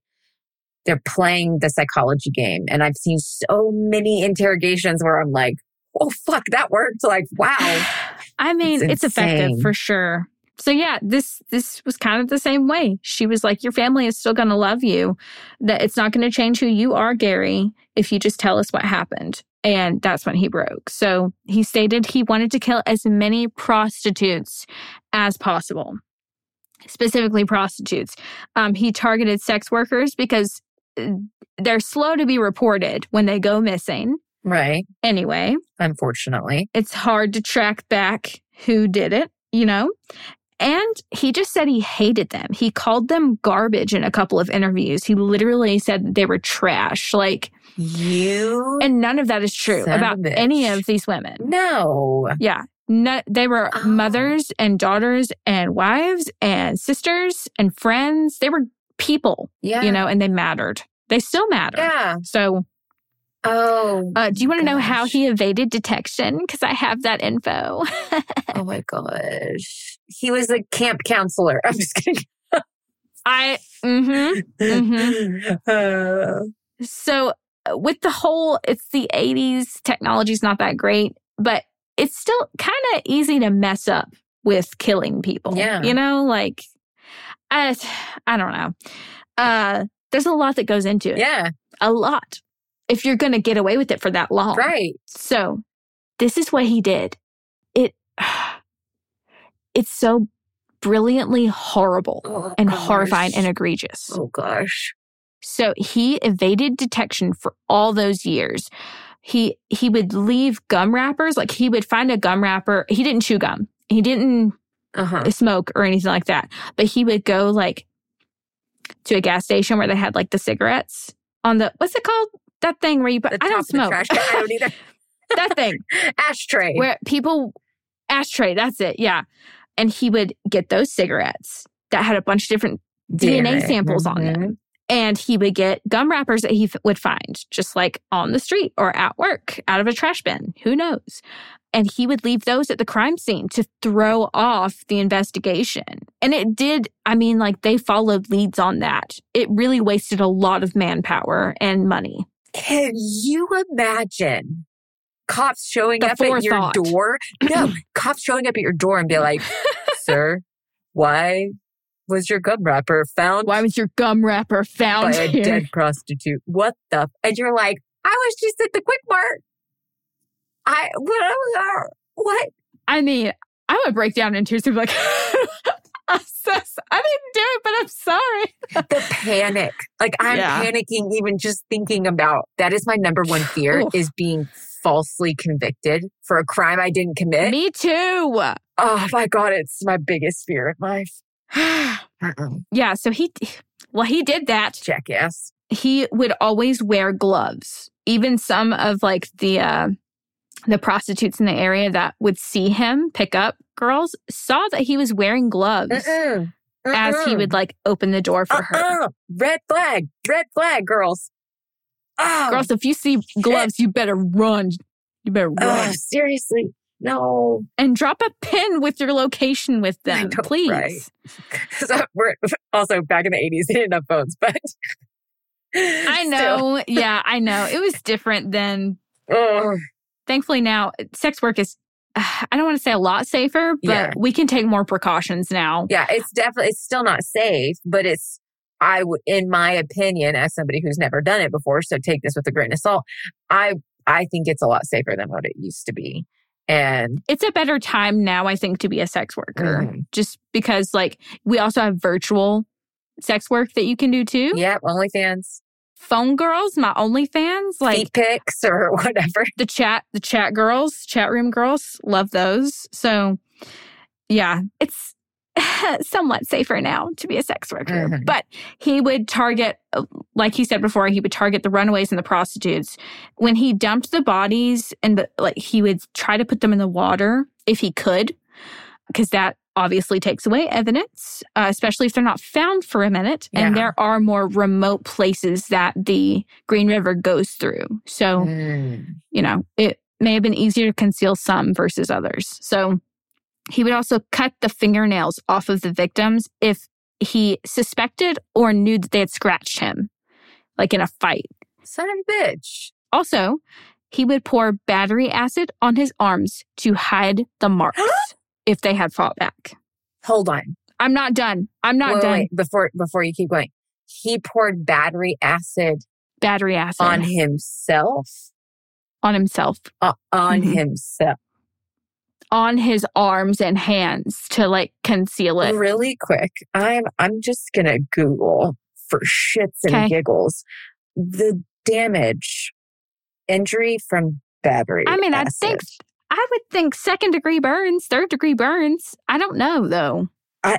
S3: they're playing the psychology game. And I've seen so many interrogations where I'm like, oh fuck, that worked. Like, wow.
S2: I mean,
S3: It's
S2: it's, effective for sure. So yeah, this this was kind of the same way. She was like, "Your family is still going to love you. That it's not going to change who you are, Gary, if you just tell us what happened." And that's when he broke. So he stated he wanted to kill as many prostitutes as possible, specifically prostitutes. Um, he targeted sex workers because uh, they're slow to be reported when they go missing.
S3: Right.
S2: Anyway,
S3: Unfortunately.
S2: it's hard to track back who did it, you know? And he just said he hated them. He called them garbage in a couple of interviews. He literally said they were trash. Like,
S3: You
S2: and none of that is true
S3: of
S2: about any of these women.
S3: no.
S2: Yeah. No, they were
S3: Oh.
S2: mothers and daughters and wives and sisters and friends. They were people,
S3: Yeah.
S2: you know, and they mattered. They still matter.
S3: Yeah.
S2: So,
S3: Oh.
S2: uh, do you want to know how he evaded detection? Because I have that info.
S3: Oh my gosh. He was a camp counselor. I'm just kidding.
S2: I, mm-hmm.
S3: Uh,
S2: So uh, with the whole, it's the 80s, technology's not that great, but it's still kind of easy to mess up with killing people.
S3: Yeah.
S2: You know, like, I, I don't know. Uh, there's a lot that goes into it.
S3: yeah.
S2: A lot. If you're going to get away with it for that long.
S3: Right.
S2: So this is what he did. It, it's so brilliantly horrible
S3: Oh,
S2: and
S3: gosh.
S2: horrifying and egregious.
S3: Oh gosh.
S2: So he evaded detection for all those years. He he would leave gum wrappers, like he would find a gum wrapper. He didn't chew gum. He didn't
S3: Uh huh.
S2: smoke or anything like that. But he would go like to a gas station where they had like the cigarettes on the what's it called? That thing where you put
S3: The
S2: I don't smoke.
S3: trash. I don't either.
S2: that thing
S3: Ashtray.
S2: where people ashtray, that's it. Yeah. And he would get those cigarettes that had a bunch of different DNA samples on
S3: Mhm.
S2: them. And he would get gum wrappers that he f- would find just like on the street or at work, out of a trash bin. Who knows? And he would leave those at the crime scene to throw off the investigation. And it did, I mean, like they followed leads on that. It really wasted a lot of manpower and money.
S3: Can you imagine cops showing
S2: The
S3: up at your door? No, cops showing up at your door and be like, "Sir, why was your gum wrapper found
S2: Why was your gum wrapper found
S3: by a dead prostitute? What the?" F-? And you're like, "I was just at the Quick Mart. I what? What?
S2: I mean, I would break down in tears and be like, I'm so, s- I didn't do it, but I'm sorry.
S3: The panic. Like I'm
S2: Yeah.
S3: panicking even just thinking about that. Is my number one fear is being falsely convicted for a crime I didn't commit.
S2: Me too.
S3: Oh my god, it's my biggest fear in life.
S2: Yeah. So he, well, he did that.
S3: Jackass.
S2: He would always wear gloves. Even some of like the, uh, the prostitutes in the area that would see him pick up girls saw that he was wearing gloves
S3: Mm-mm.
S2: as he
S3: uh-uh.
S2: would like open the door for her.
S3: Uh-uh. Red flag. Red flag, girls. Oh,
S2: Girls, if you see gloves, you better run. You better run
S3: seriously. No.
S2: and drop a pin with your location with them, please.
S3: right. So we're also back in the 80s, they didn't have phones, but
S2: I know. Yeah, I know. It was different then.
S3: Ugh.
S2: Thankfully now sex work is I don't want to say a lot safer, but
S3: Yeah.
S2: we can take more precautions now.
S3: Yeah, it's definitely it's still not safe, but it's I would in my opinion as somebody who's never done it before, so take this with a grain of salt. I I think it's a lot safer than what it used to be. And
S2: It's a better time now, I think, to be a sex worker.
S3: Mhm.
S2: Just because like we also have virtual sex work that you can do too.
S3: yeah, OnlyFans.
S2: Phone girls, my OnlyFans, like
S3: Feet pics or whatever.
S2: the chat, the chat girls, chat room girls, love those. So, yeah, it's somewhat safer now to be a sex worker.
S3: Mhm.
S2: But he would target, like he said before, he would target the runaways and the prostitutes. When he dumped the bodies and the, like, he would try to put them in the water if he could, because that obviously takes away evidence, uh, especially if they're not found for a minute. And there are more remote places that the Green River goes through. So,
S3: Mm.
S2: you know, it may have been easier to conceal some versus others. So he would also cut the fingernails off of the victims if he suspected or knew that they had scratched him, like in a fight.
S3: Son of a bitch.
S2: Also, he would pour battery acid on his arms to hide the marks if they had fought back.
S3: Hold on.
S2: I'm not done. I'm not
S3: Wait,
S2: done.
S3: wait, before before you keep going. He poured battery acid
S2: Battery acid
S3: on himself.
S2: on himself,
S3: Uh, on
S2: Mhm.
S3: himself.
S2: on his arms and hands to like conceal it.
S3: Really quick. I'm I'm just gonna Google for shits and
S2: Okay.
S3: giggles the damage injury from battery.
S2: I mean, I
S3: acid.
S2: think I would think second degree burns, third degree burns. I don't know though.
S3: I,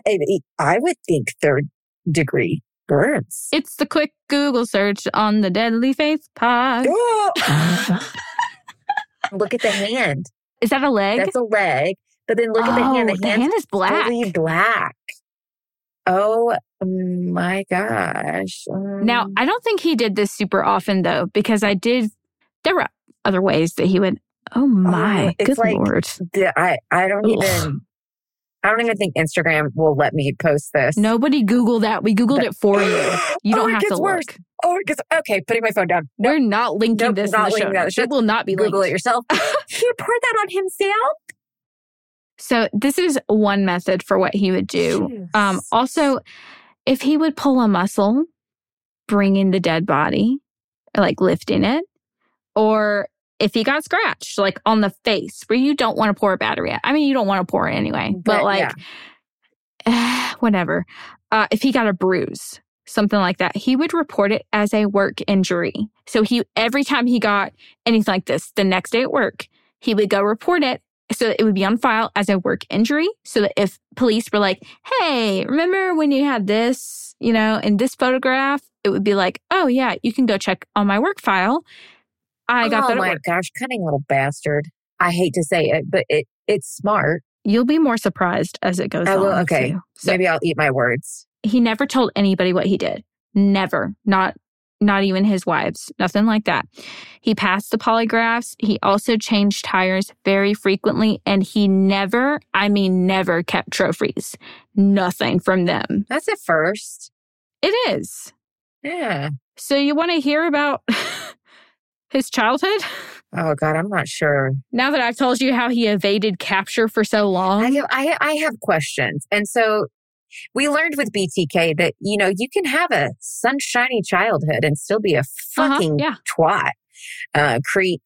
S3: I would think third degree burns.
S2: It's the quick Google search on the Deadly Faith pod.
S3: Oh! look at the hand.
S2: Is that a leg?
S3: That's a leg. But then look at the hand.
S2: Oh,
S3: The,
S2: the hand is black.
S3: fully black. Oh my gosh.
S2: Now,
S3: Um,
S2: I don't think he did this super often though, because I did. There were other ways that he would. Oh my,
S3: it's
S2: good
S3: like-
S2: lord!
S3: I I don't
S2: Ugh.
S3: even I don't even think Instagram will let me post this.
S2: Nobody Google that. We Googled it for you. You
S3: Oh,
S2: don't
S3: it
S2: have to
S3: gets worse.
S2: look.
S3: Oh, it gets okay. Putting my phone down.
S2: We're not linking
S3: Nope,
S2: this
S3: not
S2: in the show.
S3: that.
S2: It will not be
S3: Google
S2: linked.
S3: it yourself. he poured that on himself.
S2: So this is one method for what he would do. Um, also, if he would pull a muscle, bringing in the dead body, like lifting it, or if he got scratched, like on the face, where you don't want to pour a battery at. I mean, you don't want to pour it anyway, but,
S3: But,
S2: like, whatever. Uh, if he got a bruise, something like that, he would report it as a work injury. So he, every time he got anything like this, the next day at work, he would go report it so that it would be on file as a work injury. So that if police were like, hey, remember when you had this, you know, in this photograph, it would be like, oh, yeah, you can go check on my work file. I got
S3: oh
S2: that at
S3: my
S2: work.
S3: gosh, cunning little bastard. I hate to say it, but it it's smart.
S2: You'll be more surprised as it goes
S3: I
S2: on.
S3: okay.
S2: So
S3: Maybe I'll eat my words.
S2: he never told anybody what he did. Never. Not not even his wives. Nothing like that. He passed the polygraphs. He also changed tires very frequently and he never, I mean never kept trophies. Nothing from them.
S3: That's a first.
S2: It is.
S3: Yeah.
S2: So you want to hear about his childhood?
S3: Oh God, I'm not sure.
S2: Now that I've told you how he evaded capture for so long.
S3: I have, I, I have questions. And so we learned with BTK that, you know, you can have a sunshiny childhood and still be a fucking
S2: Uh-huh, yeah.
S3: twat, uh, creep.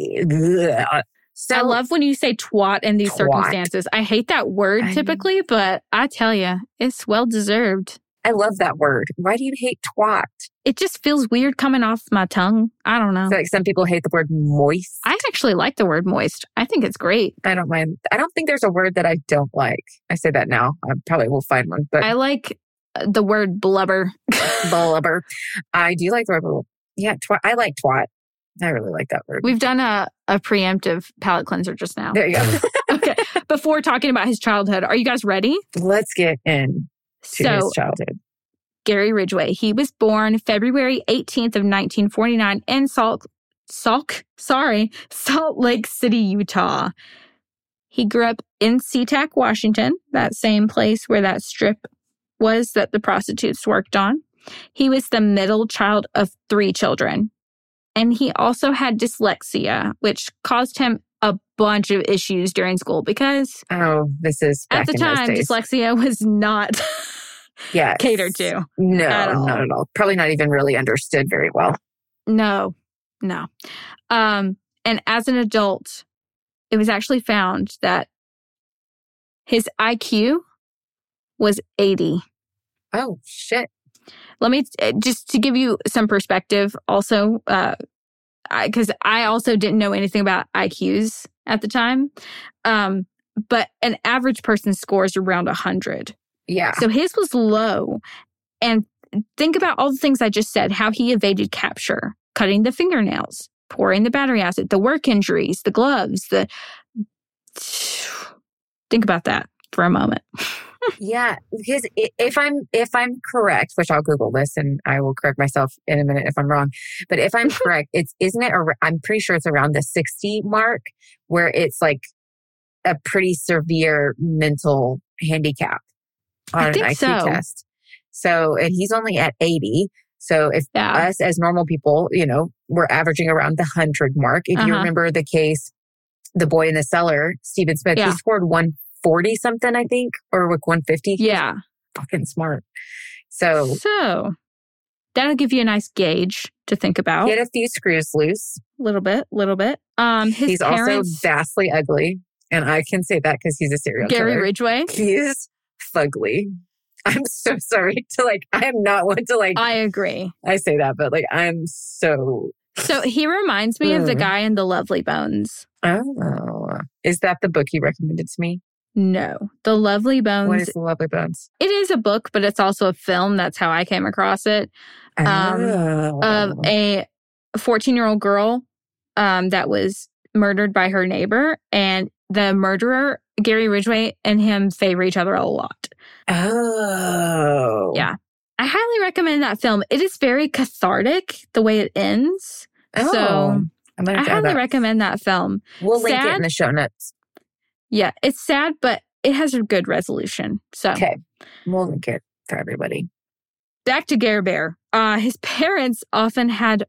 S3: Ugh. So
S2: I love when you say twat in these
S3: Twat.
S2: circumstances. I hate that word
S3: I-
S2: typically, but I tell you, it's well deserved.
S3: I love that word. Why do you hate twat?
S2: It just feels weird coming off my tongue. I don't know.
S3: It's like some people hate the word moist.
S2: I actually like the word moist. I think it's great.
S3: I don't mind. I don't think there's a word that I don't like. I say that now. I probably will find one, but
S2: I like uh, the word blubber.
S3: blubber. I do like the word. blubber. Yeah, twat. I like twat. I really like that word.
S2: We've done a, a preemptive palate cleanser just now.
S3: there you go.
S2: okay. Before talking about his childhood, are you guys ready?
S3: Let's get in to
S2: So,
S3: his childhood.
S2: Gary Ridgway, he was born February 18th of 1949 in Salt, Salt, sorry, Salt Lake City, Utah. He grew up in SeaTac, Washington, that same place where that strip was that the prostitutes worked on. He was the middle child of three children. And he also had dyslexia, which caused him bunch of issues during school because
S3: Oh, this is
S2: at the time, dyslexia was not
S3: yeah,
S2: catered to.
S3: No,
S2: at
S3: not at all. Probably not even really understood very well.
S2: No, no. Um, and as an adult, it was actually found that his IQ was 80.
S3: Oh shit!
S2: let me uh, just to give you some perspective also uh because I, I also didn't know anything about iqs at the time. Um but an average person scores around 100
S3: Yeah.
S2: so his was low. And think about all the things i just said how he evaded capture cutting the fingernails pouring the battery acid the work injuries the gloves the think about that for a moment
S3: Yeah, because if I'm if I'm correct, which I'll Google this and I will correct myself in a minute if I'm wrong. But if I'm correct, it's isn't it? ar- I'm pretty sure it's around the sixty mark where it's like a pretty severe mental handicap on
S2: I
S3: an IQ
S2: so.
S3: test. So and he's only at eighty. So if
S2: yeah
S3: us as normal people, you know, we're averaging around the hundred mark. If you
S2: Uh-huh.
S3: remember the case, the boy in the cellar, Stephen Smith,
S2: Yeah.
S3: he scored one forty something, I think, or like one fifty
S2: yeah
S3: fucking smart. So
S2: So that'll give you a nice gauge to think about.
S3: Get a few screws loose.
S2: A little bit, little bit. Um, his
S3: he's also vastly ugly. And I can say that because he's a serial killer. Gary.
S2: Ridgway.
S3: He's is fugly. I'm so sorry to like, I am not one to like,
S2: I agree.
S3: I say that, but like, I'm so,
S2: So he reminds me of the
S3: Hmm.
S2: guy in the Lovely Bones.
S3: oh, is that the book you recommended to me?
S2: No, the Lovely Bones.
S3: What is the Lovely Bones?
S2: it is a book, but it's also a film. That's how I came across it. Um,
S3: oh.
S2: Of a 14 year old girl um, that was murdered by her neighbor, and the murderer, Gary Ridgway, and him favor each other a lot.
S3: oh.
S2: Yeah. I highly recommend that film. It is very cathartic the way it ends.
S3: Oh.
S2: So I highly
S3: that.
S2: recommend that film.
S3: We'll link it in the show notes.
S2: Yeah, it's sad, but it has a good resolution. So
S3: Okay. We'll link it for everybody.
S2: back to Gare Bear. Uh, his parents often had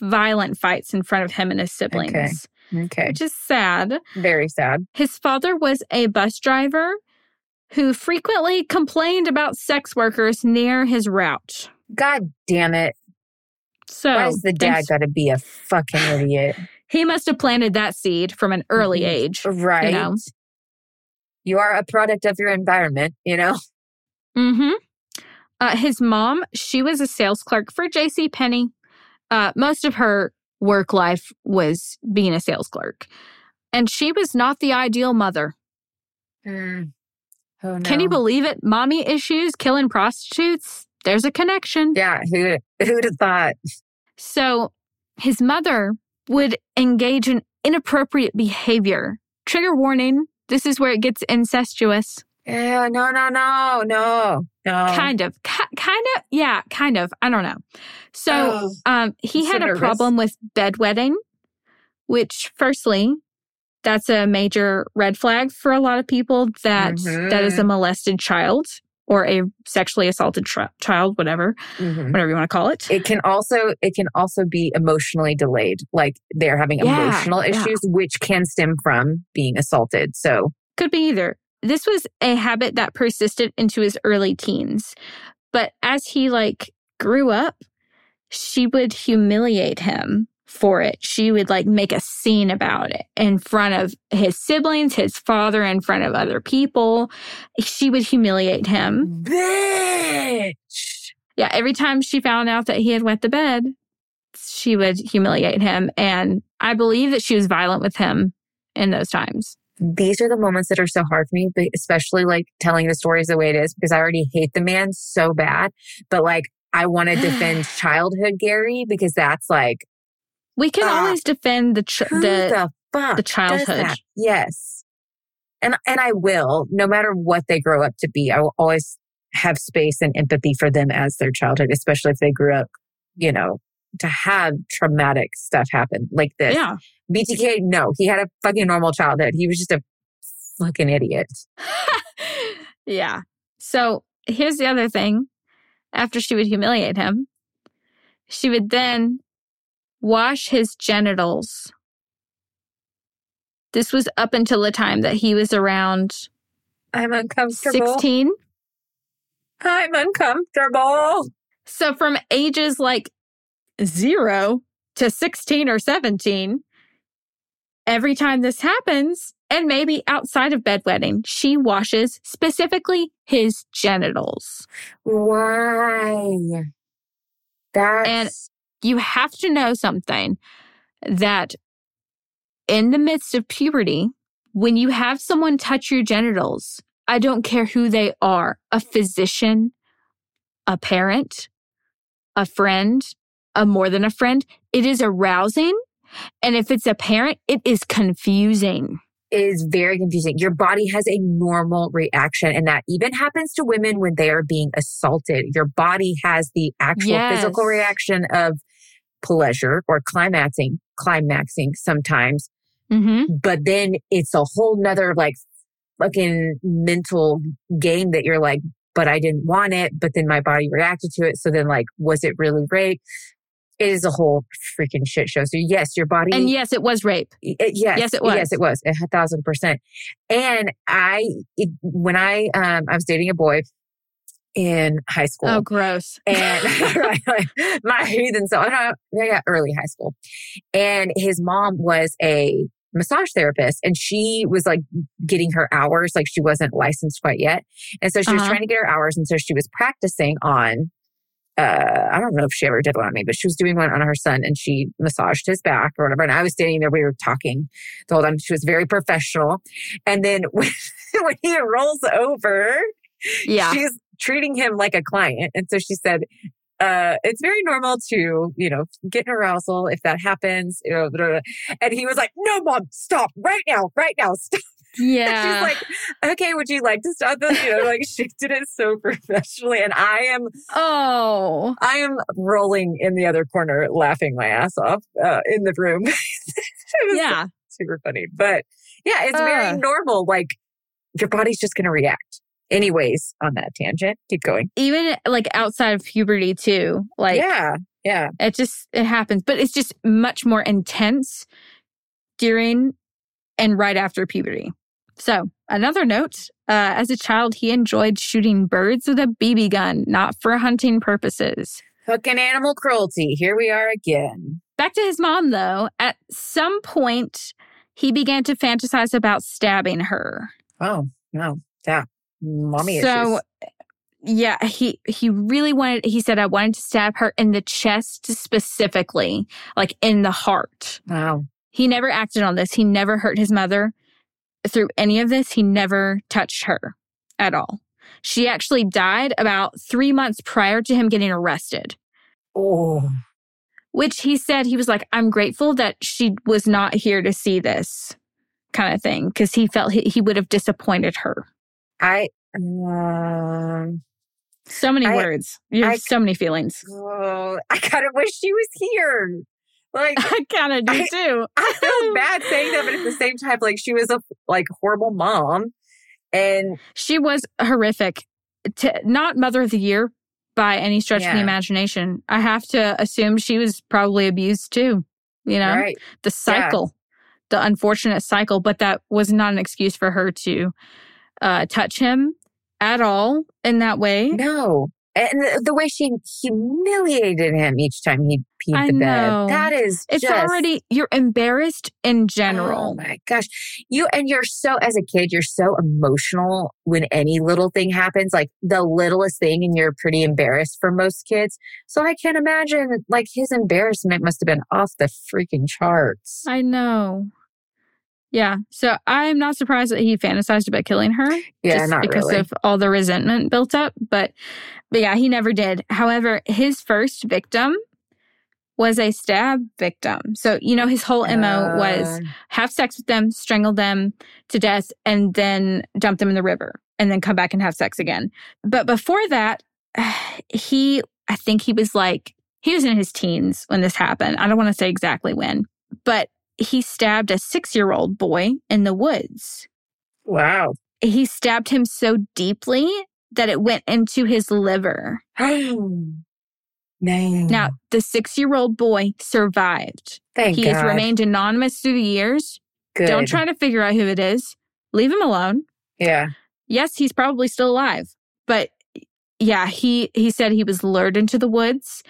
S2: violent fights in front of him and his siblings,
S3: Okay.
S2: which is sad.
S3: Very sad.
S2: His father was a bus driver who frequently complained about sex workers near his route.
S3: God damn it.
S2: So
S3: Why is the dad got to be a fucking idiot?
S2: He must have planted that seed from an early
S3: Mhm.
S2: age.
S3: Right.
S2: know.
S3: You are a product of your environment, you know?
S2: Mm-hmm. Uh, his mom, she was a sales clerk for J.C. Penney. Uh, most of her work life was being a sales clerk, and she was not the ideal mother.
S3: Oh, no.
S2: Can you believe it? Mommy issues, killing prostitutes. There's a connection.
S3: Yeah, who who'd have thought?
S2: So his mother would engage in inappropriate behavior. Trigger warning. This is where it gets incestuous.
S3: Yeah, no, no, no, no, no.
S2: Kind of. Ki- kind of. Yeah, kind of. I don't know. So
S3: Oh,
S2: Um, he
S3: so
S2: had a problem with bedwetting, which, firstly, that's a major red flag for a lot of people that that is a
S3: Mhm.
S2: molested child or a sexually assaulted tri- child, whatever,
S3: mhm.
S2: whatever you want to call it.
S3: It can also it can also be emotionally delayed, like they're having
S2: Yeah,
S3: emotional
S2: yeah.
S3: issues, which can stem from being assaulted. So,
S2: Could be either. This was a habit that persisted into his early teens, but as he like grew up, she would humiliate him for it. She would like make a scene about it in front of his siblings, his father, in front of other people. She would humiliate him.
S3: bitch.
S2: Yeah, every time she found out that he had wet the bed, she would humiliate him. And I believe that she was violent with him in those times.
S3: these are the moments that are so hard for me, but especially like telling the stories the way it is because I already hate the man so bad. But like, I want to defend childhood Gary because that's like
S2: We can
S3: Ah,
S2: always defend the
S3: who
S2: the,
S3: the, fuck
S2: the childhood.
S3: Yes, and and I will, no matter what they grow up to be. I will always have space and empathy for them as their childhood, especially if they grew up, you know, to have traumatic stuff happen like this.
S2: Yeah.
S3: BTK, no, he had a fucking normal childhood. He was just a fucking idiot.
S2: yeah. So here's the other thing. After she would humiliate him, she would then wash his genitals. This was up until the time that he was around
S3: I'm uncomfortable.
S2: 16.
S3: I'm uncomfortable.
S2: So from ages like zero to 16 or 17, every time this happens, and maybe outside of bedwetting, she washes specifically his genitals.
S3: Why? That's
S2: You have to know something that in the midst of puberty, when you have someone touch your genitals, I don't care who they are a physician, a parent, a friend, a more than a friend it is arousing. And if it's a parent, it is confusing.
S3: is very confusing. Your body has a normal reaction, and that even happens to women when they are being assaulted. Your body has the actual
S2: Yes.
S3: physical reaction of pleasure or climaxing, climaxing sometimes,
S2: Mm-hmm.
S3: but then it's a whole nother like fucking mental game that you're like, but I didn't want it, but then my body reacted to it. So then like, was it really rape? It is a whole freaking shit show. So yes, your body
S2: And yes, it was rape.
S3: it- yes,
S2: Yes, it was.
S3: Yes, it was a thousand percent. And I, it, when I, um, I was dating a boy in high school.
S2: Oh, gross.
S3: And right, like, my heathen so I don't know, yeah, early high school. And his mom was a massage therapist and she was like getting her hours, like she wasn't licensed quite yet. And so she was
S2: Uh-huh.
S3: trying to get her hours. And so she was practicing on uh, I don't know if she ever did one on me, but she was doing one on her son and she massaged his back or whatever. And I was standing there, we were talking the whole time. She was very professional. And then when, when he rolls over,
S2: Yeah.
S3: she's treating him like a client. And so she said, uh, it's very normal to, you know, get an arousal if that happens. You know, blah, blah, blah. and he was like, no, mom, stop right now, right now, stop.
S2: Yeah.
S3: She's like, okay, would you like to stop this? You know, like she did it so professionally. And I am,
S2: oh.
S3: I am rolling in the other corner, laughing my ass off, uh, in the room. it was
S2: Yeah.
S3: super funny. But yeah, it's
S2: Uh.
S3: very normal. Like your body's just going to react. Anyways, on that tangent, keep going.
S2: Even like outside of puberty too. Like
S3: yeah, yeah.
S2: it just it happens. But it's just much more intense during and right after puberty. So another note, uh, as a child, he enjoyed shooting birds with a BB gun, not for hunting purposes.
S3: Fucking animal cruelty. Here we are again.
S2: Back to his mom, though. At some point, he began to fantasize about stabbing her.
S3: Oh, no. Yeah. Mommy
S2: so,
S3: issues.
S2: yeah, he he really wanted. He said, "I wanted to stab her in the chest specifically, like in the heart."
S3: Wow.
S2: He never acted on this. He never hurt his mother through any of this. He never touched her at all. She actually died about three months prior to him getting arrested.
S3: Oh,
S2: which he said he was like, I'm grateful that she was not here to see this kind of thing because he felt he, he would have disappointed her.
S3: I, um,
S2: So many
S3: I-
S2: words. You have
S3: I-
S2: so many feelings.
S3: oh, I kind of wish she was here. Like,
S2: I kind of do
S3: I-
S2: too.
S3: I feel bad saying that, but at the same time, like, she was a, like, horrible mom. And
S2: She was horrific. To, not mother of the year by any stretch of the imagination. I have to assume she was probably abused too. You know,
S3: right.
S2: the cycle, the unfortunate cycle, but that was not an excuse for her to uh, touch him at all in that way.
S3: No. And the, the way she humiliated him each time he peed
S2: I
S3: the bed.
S2: know.
S3: That is
S2: It's
S3: just,
S2: already, you're embarrassed in general.
S3: Oh my gosh. You and you're so as a kid, you're so emotional when any little thing happens, like the littlest thing, and you're pretty embarrassed for most kids. So I can't imagine like his embarrassment must have been off the freaking charts.
S2: I know. Yeah. So I'm not surprised that he fantasized about killing her.
S3: Yeah,
S2: just
S3: not
S2: because
S3: really.
S2: of all the resentment built up. But but yeah, he never did. However, his first victim was a stab victim. So, you know, his whole MO was
S3: Uh,
S2: have sex with them, strangle them to death, and then dump them in the river and then come back and have sex again. But before that, he, I think he was like, he was in his teens when this happened. I don't want to say exactly when, but he stabbed a six year old boy in the woods.
S3: wow.
S2: He stabbed him so deeply that it went into his liver.
S3: Name.
S2: Now, the six year old boy survived.
S3: thank
S2: he
S3: God.
S2: has remained anonymous through the years.
S3: Good.
S2: Don't try to figure out who it is. Leave him alone.
S3: Yeah.
S2: Yes, he's probably still alive. But yeah, he he said he was lured into the woods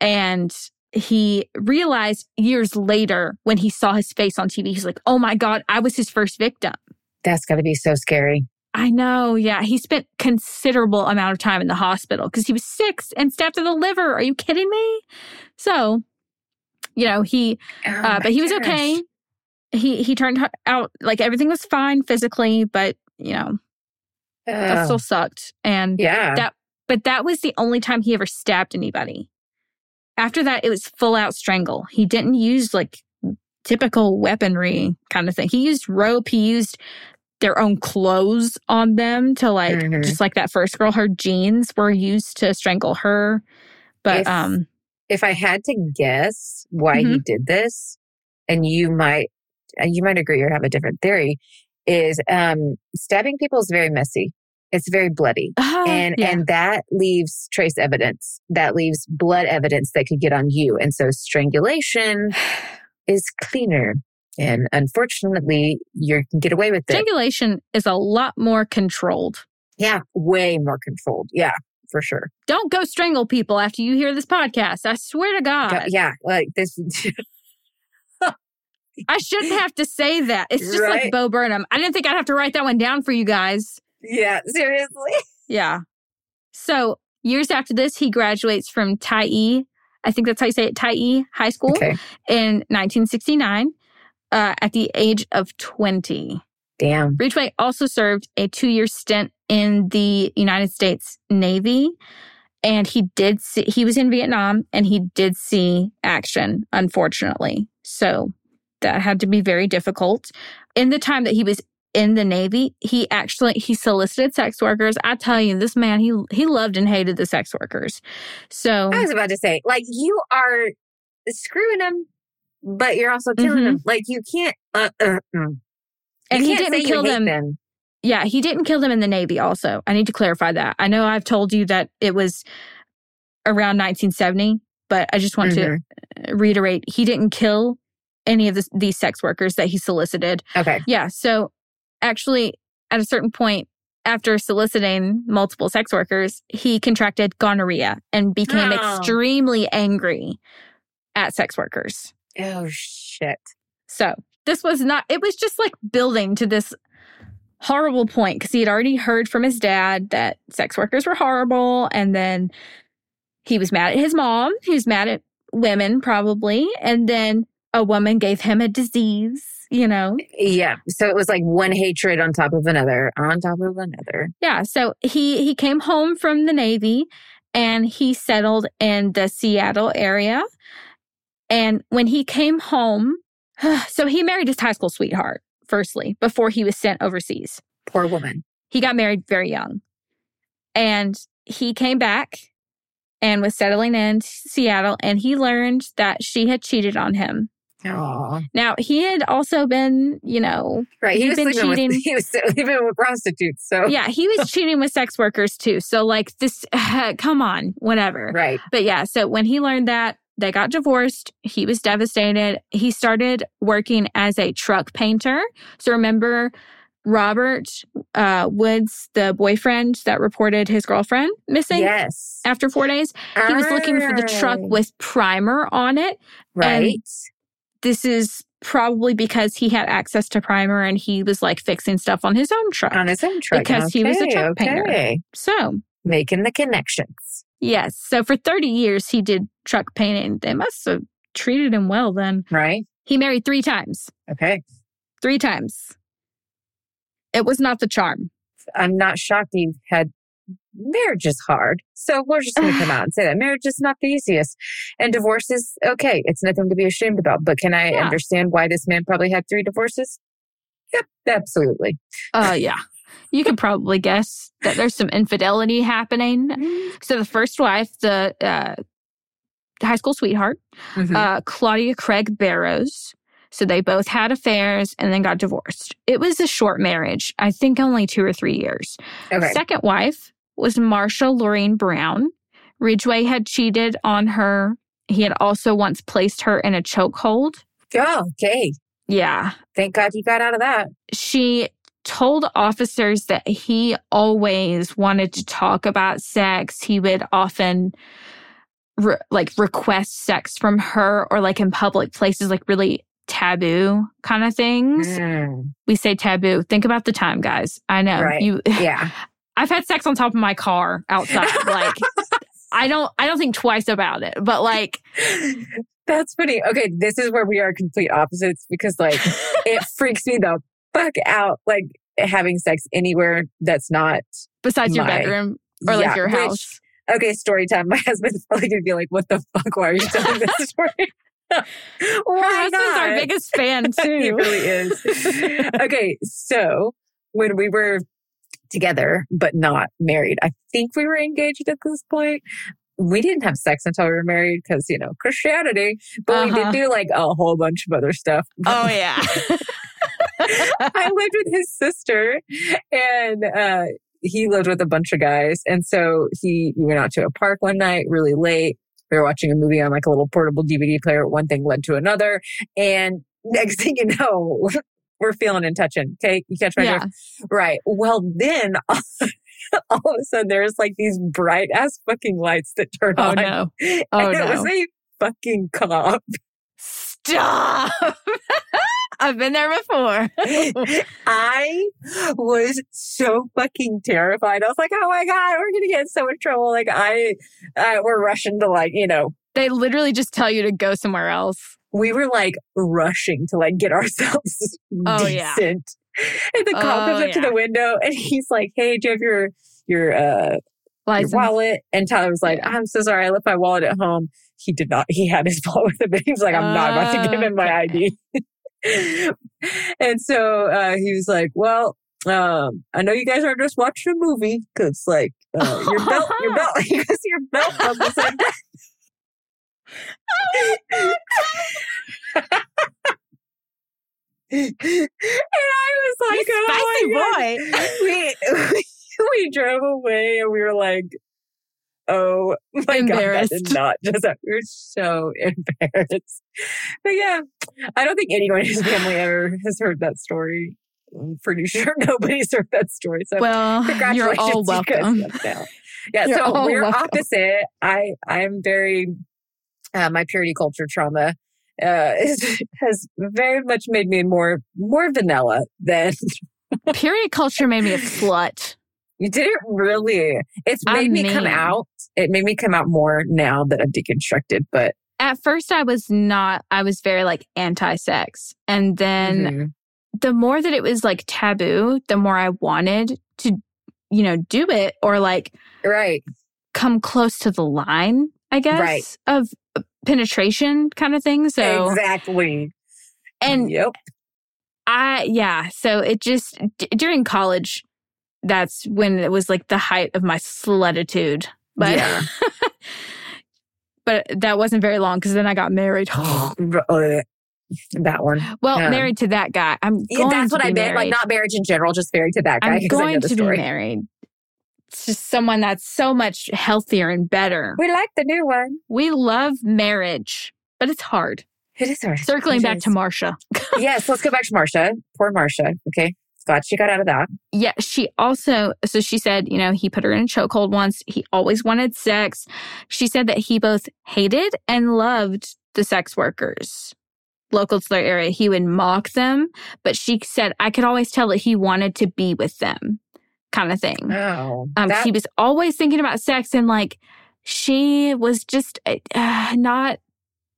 S2: and he realized years later when he saw his face on TV, he's like, oh my God, I was his first victim.
S3: That's got to be so scary.
S2: I know. Yeah. He spent considerable amount of time in the hospital because he was sick and stabbed in the liver. Are you kidding me? So, you know, he,
S3: Oh
S2: uh, but he was
S3: gosh.
S2: okay. He, he turned out like everything was fine physically, but, you know, that
S3: Oh,
S2: still sucked. And
S3: yeah.
S2: that, but that was the only time he ever stabbed anybody. After that, it was full out strangle. He didn't use like typical weaponry kind of thing. He used rope. He used their own clothes on them to like,
S3: Mhm.
S2: just like that first girl, her jeans were used to strangle her. But,
S3: If-
S2: um,
S3: if I had to guess why he
S2: Mm-hmm.
S3: did this, and you might you might agree or have a different theory, is um, stabbing people is very messy. It's very bloody. Uh-huh. and
S2: yeah.
S3: and that leaves trace evidence. That leaves blood evidence that could get on you. And so strangulation is cleaner. And unfortunately, you can get away with it.
S2: strangulation is a lot more controlled.
S3: yeah, way more controlled. Yeah, for sure.
S2: Don't go strangle people after you hear this podcast. I swear to God.
S3: yeah, like this.
S2: I shouldn't have to say that. It's just
S3: Right.
S2: like Bo Burnham. I didn't think I'd have to write that one down for you guys.
S3: Yeah, seriously.
S2: Yeah. So years after this, he graduates from Tai. I think that's how you say it, Tai High School
S3: Okay.
S2: in 1969 uh, at the age of 20.
S3: Damn.
S2: Ridgway also served a two year stint in the United States Navy. And he did see, he was in Vietnam and he did see action, unfortunately. So that had to be very difficult. In the time that he was in the Navy, he actually, he solicited sex workers. I tell you, this man, he, he loved and hated the sex workers. So
S3: I was about to say, like, you are screwing them, but you're also killing
S2: Mhm.
S3: them. Like, you can't. Uh, uh, mm.
S2: and he didn't kill
S3: hate
S2: them Yeah, he didn't kill them in the Navy, also. I need to clarify that. I know I've told you that it was around 1970, but I just want
S3: Mhm.
S2: to reiterate he didn't kill any of this, these sex workers that he solicited.
S3: Okay.
S2: Yeah, so actually, at a certain point, after soliciting multiple sex workers, he contracted gonorrhea and became
S3: Oh.
S2: extremely angry at sex workers.
S3: Oh, shit.
S2: So this was not, it was just like building to this horrible point because he had already heard from his dad that sex workers were horrible. And then he was mad at his mom. He was mad at women, probably. And then a woman gave him a disease, you know?
S3: Yeah. So it was like one hatred on top of another, on top of another.
S2: Yeah. So he, he came home from the Navy and he settled in the Seattle area. And when he came home, so he married his high school sweetheart, firstly, before he was sent overseas.
S3: Poor woman.
S2: He got married very young. And he came back and was settling in Seattle and he learned that she had cheated on him.
S3: Oh,
S2: Now, he had also been, you know,
S3: right. He
S2: He'd
S3: was
S2: been cheating.
S3: with he was sleeping with prostitutes. So
S2: yeah, he was cheating with sex workers too. So, like, this, come on, whatever.
S3: right.
S2: But yeah, so when he learned that, they got divorced. He was devastated. He started working as a truck painter. So remember Robert uh, Woods, the boyfriend that reported his girlfriend missing
S3: Yes.
S2: after four days? He was looking for the truck
S3: Oh,
S2: with primer on it.
S3: right.
S2: This is probably because he had access to primer and he was like fixing stuff on his own truck.
S3: on his own truck
S2: Because he was a
S3: Okay,
S2: truck painter. So,
S3: Making the connections.
S2: yes. So for 30 years, he did truck painting. They must have treated him well then.
S3: Right.
S2: He married three times.
S3: Okay.
S2: Three times. It was not the charm.
S3: I'm not shocked you've had marriage is hard. So we're just going to come out and say that marriage is not the easiest. And divorce is okay. It's nothing to be ashamed about. But can I
S2: Yeah.
S3: understand why this man probably had three divorces? Yep, absolutely.
S2: Uh, yeah. You could probably guess that there's some infidelity happening. So the first wife, the uh, high school sweetheart,
S3: Mhm.
S2: uh, Claudia Kraig Barrows. So they both had affairs and then got divorced. It was a short marriage. I think only two or three years.
S3: okay.
S2: Second wife was Marcia Lorraine Brown. Ridgway had cheated on her. He had also once placed her in a chokehold.
S3: Oh, okay.
S2: Yeah.
S3: Thank God you got out of that.
S2: She told officers that he always wanted to talk about sex. He would often re- like request sex from her or like in public places, like really taboo kind of things.
S3: Mm,
S2: We say taboo. Think about the time, guys. I know
S3: Right.
S2: you.
S3: yeah.
S2: I've had sex on top of my car outside. Like I don't. I don't think twice about it. But like,
S3: That's funny. Okay, this is where we are complete opposites because like it freaks me the fuck out like having sex anywhere that's not
S2: besides your bedroom or like
S3: Yeah,
S2: your
S3: which-
S2: house.
S3: okay, story time. My husband's probably gonna be like, What the fuck? Why are you telling this story?
S2: Her husband's our biggest fan too.
S3: he really is. okay, so when we were together but not married, I think we were engaged at this point. We didn't have sex until we were married because you know Christianity, but we
S2: Uh-huh.
S3: did do like a whole bunch of other stuff.
S2: Oh yeah.
S3: I lived with his sister, and uh, he lived with a bunch of guys. And so he we went out to a park one night, really late. We were watching a movie on like a little portable DVD player. One thing led to another, and next thing you know, we're feeling and touching. Okay, you catch my
S2: yeah.
S3: drift, right? Well, then. All of a sudden, there's like these bright ass fucking lights that turn on.
S2: Oh
S3: on.
S2: no.
S3: and
S2: Oh
S3: it
S2: no.
S3: was a fucking cop.
S2: Stop. I've been there before.
S3: I was so fucking terrified. I was like, "Oh my god, we're gonna get in so much trouble!" Like, I, uh, we're rushing to like, you know,
S2: they literally just tell you to go somewhere else.
S3: We were like rushing to like get ourselves
S2: Oh, yeah.
S3: decent. And the cop
S2: Oh,
S3: comes up to the window and he's like, "Hey, do you have your your uh your wallet?" And Tyler was like, "I'm so sorry, I left my wallet at home." He did not. He had his wallet with him, he was like, "I'm not about to give him my
S2: Okay.
S3: ID." and so uh, he was like, "Well." Um, I know you guys are just watching a movie because, like, uh, your belt, your belt, because your belt like and I was like, oh my
S2: spicy
S3: God. we, we drove away and we were like, oh my god, that did not just we were so embarrassed. But yeah, I don't think anyone in his family ever has heard that story. I'm pretty sure nobody's heard that story. So
S2: Well,
S3: congratulations,
S2: you're all welcome.
S3: Yeah,
S2: You're
S3: so we're
S2: welcome.
S3: opposite. I I'm very uh, my purity culture trauma uh, is, has very much made me more more vanilla than
S2: Period culture made me a slut.
S3: you didn't really. It's made me come out. It made me come out more now that I'm deconstructed. But
S2: At first, I was not, I was very like anti sex. And then
S3: Mhm.
S2: the more that it was like taboo, the more I wanted to, you know, do it or like
S3: right,
S2: come close to the line, I guess,
S3: Right.
S2: of penetration kind of thing. So,
S3: exactly.
S2: and
S3: yep,
S2: I, yeah. So it just, d- during college, that's when it was like the height of my slutitude. But,
S3: Yeah.
S2: but that wasn't very long because then I got married.
S3: Uh, that one.
S2: well,
S3: Yeah.
S2: married to that guy. I'm
S3: Yeah, that's what I meant. Like not marriage in general, just married to that guy.
S2: I'm going to
S3: story.
S2: be married. Just someone that's so much healthier and better.
S3: We like the new one.
S2: We love marriage, but it's hard.
S3: It is hard.
S2: Circling
S3: It
S2: back
S3: is.
S2: to Marcia.
S3: yes, let's go back to Marcia. Poor Marcia. Okay. Glad she got out of that.
S2: Yeah, she also, so she said, you know, he put her in a chokehold once. He always wanted sex. She said that he both hated and loved the sex workers local to their area. He would mock them, but she said, I could always tell that he wanted to be with them, kind of thing.
S3: Oh.
S2: Um,
S3: that-
S2: he was always thinking about sex and like she was just uh, not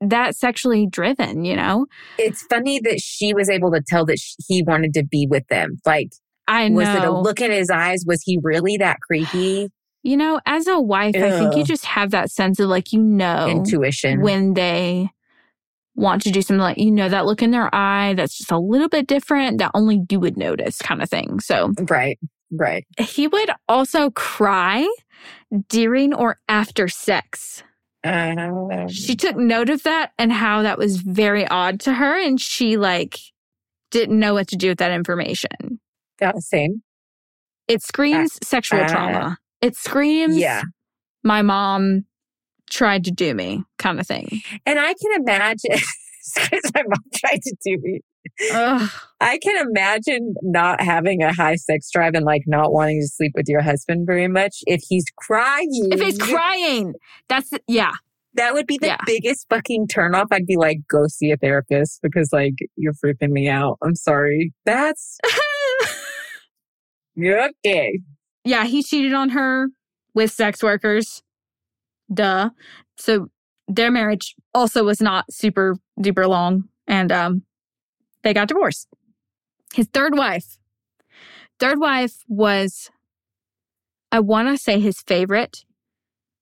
S2: that sexually driven, you know?
S3: it's funny that she was able to tell that sh- he wanted to be with them. Like,
S2: I know.
S3: was it a look in his eyes? Was he really that creepy?
S2: You know, as a wife, I think you just have that sense of like, you know,
S3: Intuition.
S2: when they want to do something like, you know, that look in their eye that's just a little bit different that only you would notice kind of thing. So
S3: right. Right.
S2: he would also cry during or after sex.
S3: Um,
S2: She took note of that and how that was very odd to her. And she like didn't know what to do with that information.
S3: yeah, same.
S2: It screams sexual
S3: uh,
S2: trauma. It screams,
S3: Yeah.
S2: my mom tried to do me kind of thing.
S3: And I can imagine, because my mom tried to do me.
S2: Ugh.
S3: I can imagine not having a high sex drive and like not wanting to sleep with your husband very much if he's crying.
S2: If he's crying, that's, yeah.
S3: That would be the
S2: Yeah.
S3: biggest fucking turnoff. I'd be like, go see a therapist because like you're freaking me out. I'm sorry. That's you're okay.
S2: yeah, he cheated on her with sex workers. Duh. So their marriage also was not super duper long and um they got divorced. His third wife. Third wife was I want to say his favorite.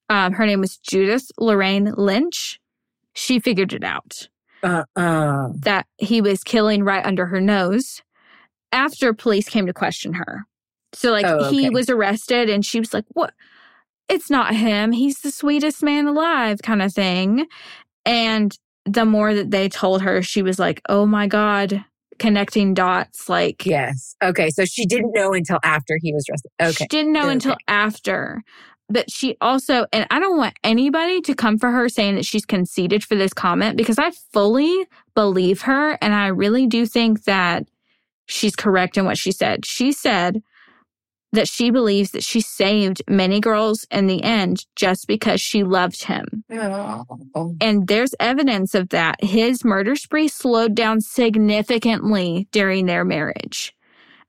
S2: Um her name was Judith Lorraine Lynch. She figured it out
S3: Uh uh
S2: that he was killing right under her nose after police came to question her. So, like,
S3: Oh,
S2: he was arrested and she was like, What? It's not him. He's the sweetest man alive, kind of thing. And the more that they told her, she was like, Oh my God, connecting dots. Like,
S3: Yes. Okay. So she didn't know until after he was arrested. Okay.
S2: She didn't know
S3: Okay.
S2: until after. But she also, and I don't want anybody to come for her saying that she's conceited for this comment because I fully believe her. And I really do think that she's correct in what she said. She said that she believes that she saved many girls in the end just because she loved him.
S3: Oh.
S2: And there's evidence of that. His murder spree slowed down significantly during their marriage.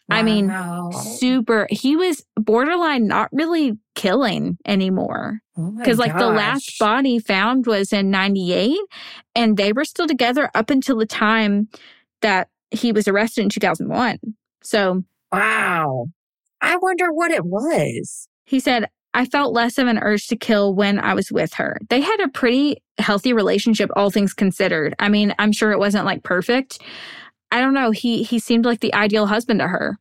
S2: I mean, super he was borderline not really killing anymore
S3: Oh
S2: because like the last body found was in 98 and they were still together up until the time that he was arrested in 2001 so
S3: Wow. I wonder what it was.
S2: he said i felt less of an urge to kill when i was with her. They had a pretty healthy relationship all things considered. I mean i'm sure it wasn't like perfect. I don't know. He he seemed like the ideal husband to her.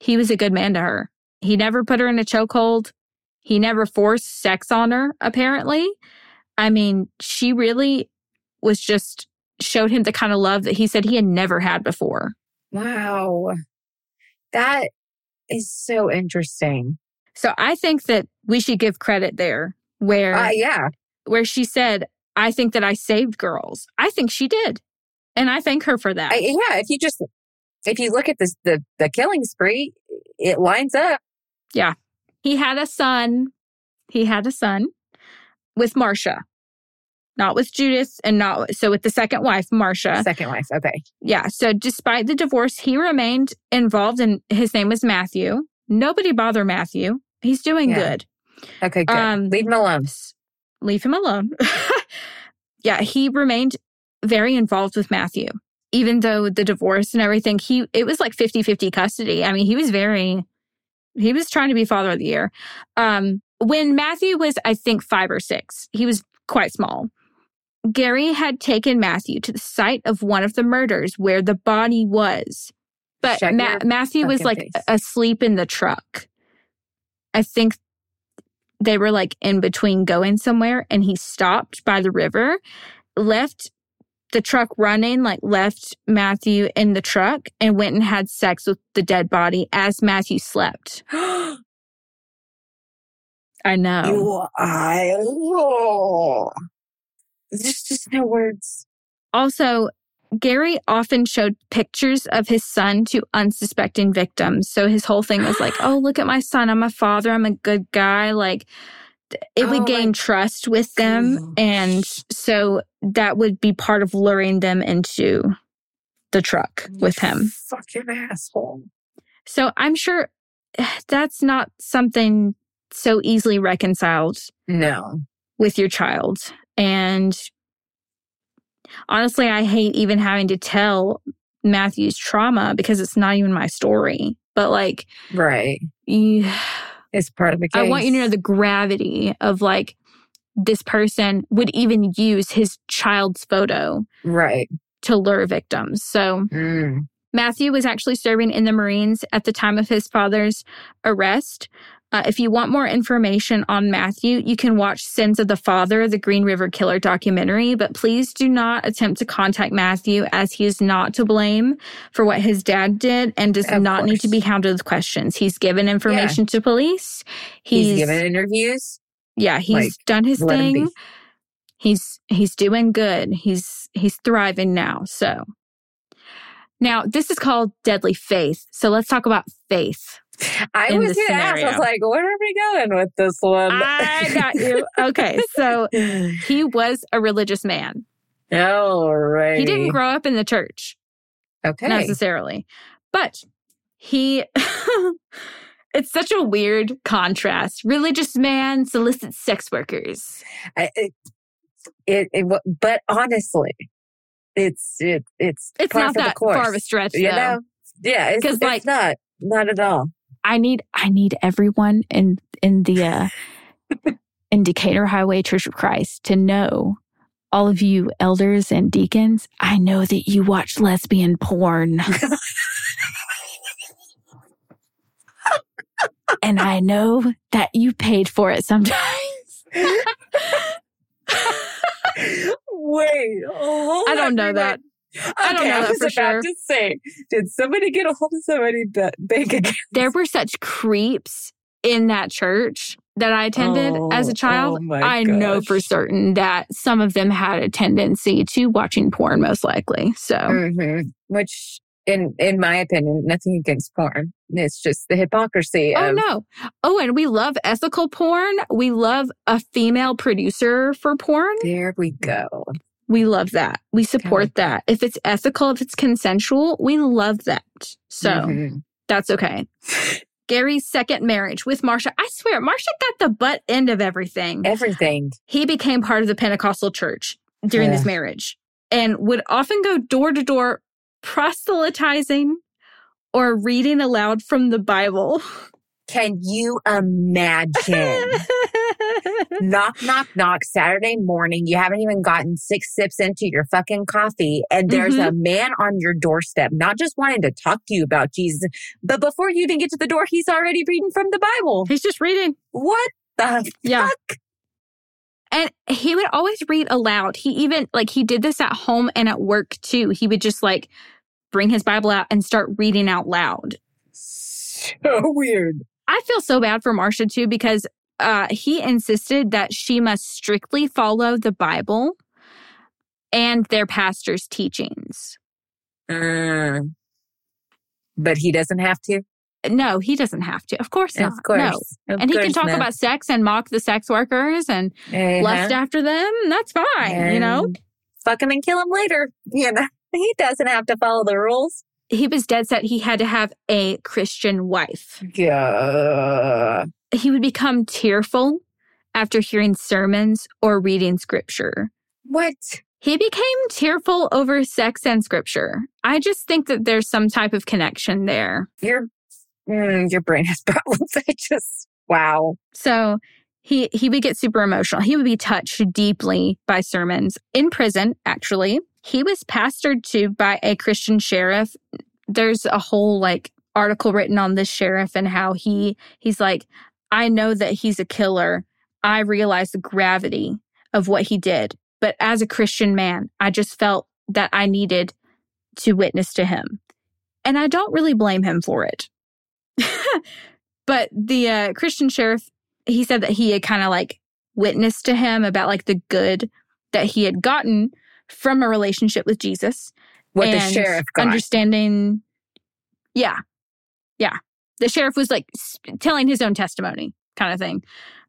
S2: He was a good man to her. He never put her in a chokehold. He never forced sex on her apparently. I mean she really was just showed him the kind of love that he said he had never had before.
S3: Wow. That is so interesting.
S2: so i think that we should give credit there where
S3: Uh, yeah.
S2: where she said, I think that I saved girls. I think she did. And I thank her for that.
S3: I, yeah. If you just, if you look at this, the, the killing spree, it lines up. Yeah.
S2: He had a son. He had a son with Marcia, not with Judith and not so with the second wife, Marcia.
S3: Second wife. Okay.
S2: Yeah. So despite the divorce, he remained involved and his name was Matthew. Nobody bother Matthew. He's doing
S3: Yeah.
S2: good.
S3: Okay. Good.
S2: Um,
S3: Leave him alone.
S2: Leave him alone. yeah, he remained very involved with Matthew. Even though the divorce and everything, he it was like 50-50 custody. I mean, he was very he was trying to be father of the year. Um when Matthew was I think 5 or 6, he was quite small. Gary had taken Matthew to the site of one of the murders where the body was. But Ma- Matthew was like
S3: face.
S2: asleep in the truck. I think they were like in between going somewhere and he stopped by the river, left the truck running, like left Matthew in the truck and went and had sex with the dead body as Matthew slept. I know.
S3: you, oh. There's just no words.
S2: Also, Gary often showed pictures of his son to unsuspecting victims. So his whole thing was like, oh, look at my son. I'm a father. I'm a good guy. Like, it
S3: Oh
S2: would
S3: my
S2: gain trust with them.
S3: gosh.
S2: And so that would be part of luring them into the truck with him.
S3: Fucking asshole.
S2: So I'm sure that's not something so easily reconciled
S3: No.
S2: with your child. And honestly, I hate even having to tell Matthew's trauma because it's not even my story. But like,
S3: Right.
S2: you,
S3: It's part of the case.
S2: I want you to know the gravity of like this person would even use his child's photo
S3: Right.
S2: to lure victims. So
S3: Mm.
S2: Matthew was actually serving in the Marines at the time of his father's arrest. Uh, if you want more information on Matthew, you can watch Sins of the Father, the Green River Killer documentary, but please do not attempt to contact Matthew as he is not to blame for what his dad did and does
S3: Of
S2: not need to be hounded with questions. He's given information to police.
S3: He's,
S2: He's,
S3: given interviews.
S2: yeah, he's
S3: like,
S2: done his
S3: let him be.
S2: thing. He's he's doing good. He's he's thriving now. So now this is called deadly faith. So let's talk about faith.
S3: I was going to ask, I was like, where are we going with this one?
S2: I got you. Okay, so he was a religious man.
S3: All right.
S2: He didn't grow up in the church
S3: Okay.
S2: necessarily, but he. it's such a weird contrast. Religious man solicits sex workers.
S3: I, it, it, it, but honestly, it's, it, it's,
S2: It's not that
S3: course.
S2: far of a stretch,
S3: You
S2: though.
S3: know? Yeah. It's,
S2: 'Cause,
S3: it's
S2: like-
S3: not, not at all.
S2: I need I need everyone in in the uh, in Decatur Highway Church of Christ to know all of you elders and deacons. I know that you watch lesbian porn. and I know that you paid for it sometimes.
S3: Wait,
S2: I don't know that. I don't know that
S3: was
S2: for
S3: about
S2: sure.
S3: to say, did somebody get a hold of somebody's ba- bank account?
S2: There were such creeps in that church that I attended as
S3: Oh,
S2: a child.
S3: oh
S2: I know for certain that some of them had a tendency to watching porn, most likely. So,
S3: Mhm. Which, in in my opinion, nothing against porn. It's just the hypocrisy
S2: oh
S3: of
S2: no. Oh, and we love ethical porn. We love a female producer for porn.
S3: there we go.
S2: We love that. We support that. If it's ethical, if it's consensual, we love that. So
S3: Mhm.
S2: that's okay. Gary's second marriage with Marcia. I swear, Marcia got the butt end of everything.
S3: everything.
S2: he became part of the Pentecostal church during this marriage and would often go door to door proselytizing or reading aloud from the Bible.
S3: Can you imagine? knock, knock, knock. Saturday morning, you haven't even gotten six sips into your fucking coffee, and there's
S2: Mm-hmm.
S3: a man on your doorstep, not just wanting to talk to you about Jesus, but before you even get to the door, he's already reading from the Bible.
S2: He's just reading.
S3: What the
S2: Yeah.
S3: fuck?
S2: And he would always read aloud. He even, like, he did this at home and at work too. He would just, like, bring his Bible out and start reading out loud.
S3: So weird.
S2: I feel so bad for Marcia too because uh, he insisted that she must strictly follow the Bible and their pastor's teachings.
S3: Mm. But he doesn't have to.
S2: No, he doesn't have to. Of course not.
S3: Of course.
S2: No.
S3: Of
S2: And he can talk
S3: not.
S2: about sex and mock the sex workers and
S3: Uh-huh.
S2: lust after them. That's fine, you know?
S3: Fuck him and kill him later. You know, he doesn't have to follow the rules.
S2: He was dead set he had to have a Christian wife.
S3: Yeah.
S2: He would become tearful after hearing sermons or reading scripture.
S3: What?
S2: He became tearful over sex and scripture. I just think that there's some type of connection there.
S3: Your mm, your brain has problems. I just wow.
S2: So he he would get super emotional. He would be touched deeply by sermons in prison. Actually, he was pastored to by a Christian sheriff. There's a whole like article written on this sheriff and how he he's like, I know that he's a killer. I realize the gravity of what he did, but as a Christian man, I just felt that I needed to witness to him, and I don't really blame him for it. but the uh, Christian sheriff he said that he had kind of like witnessed to him about like the good that he had gotten from a relationship with Jesus.
S3: What the sheriff got.
S2: Understanding. Yeah. Yeah. The sheriff was like telling his own testimony kind of thing.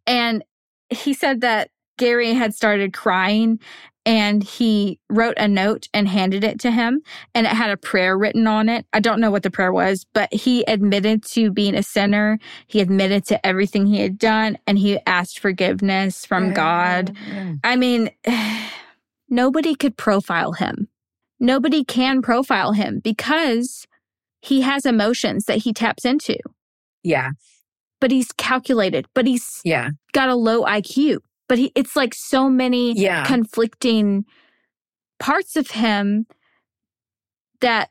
S2: And he said that Gary had started crying and he wrote a note and handed it to him and it had a prayer written on it. I don't know what the prayer was, but he admitted to being a sinner. He admitted to everything he had done and he asked forgiveness from God.
S3: Mm.
S2: I mean, nobody could profile him. Nobody can profile him because he has emotions that he taps into,
S3: Yeah.
S2: but he's calculated, but he's
S3: Yeah.
S2: got a low IQ. But he, it's like so many
S3: Yeah.
S2: conflicting parts of him that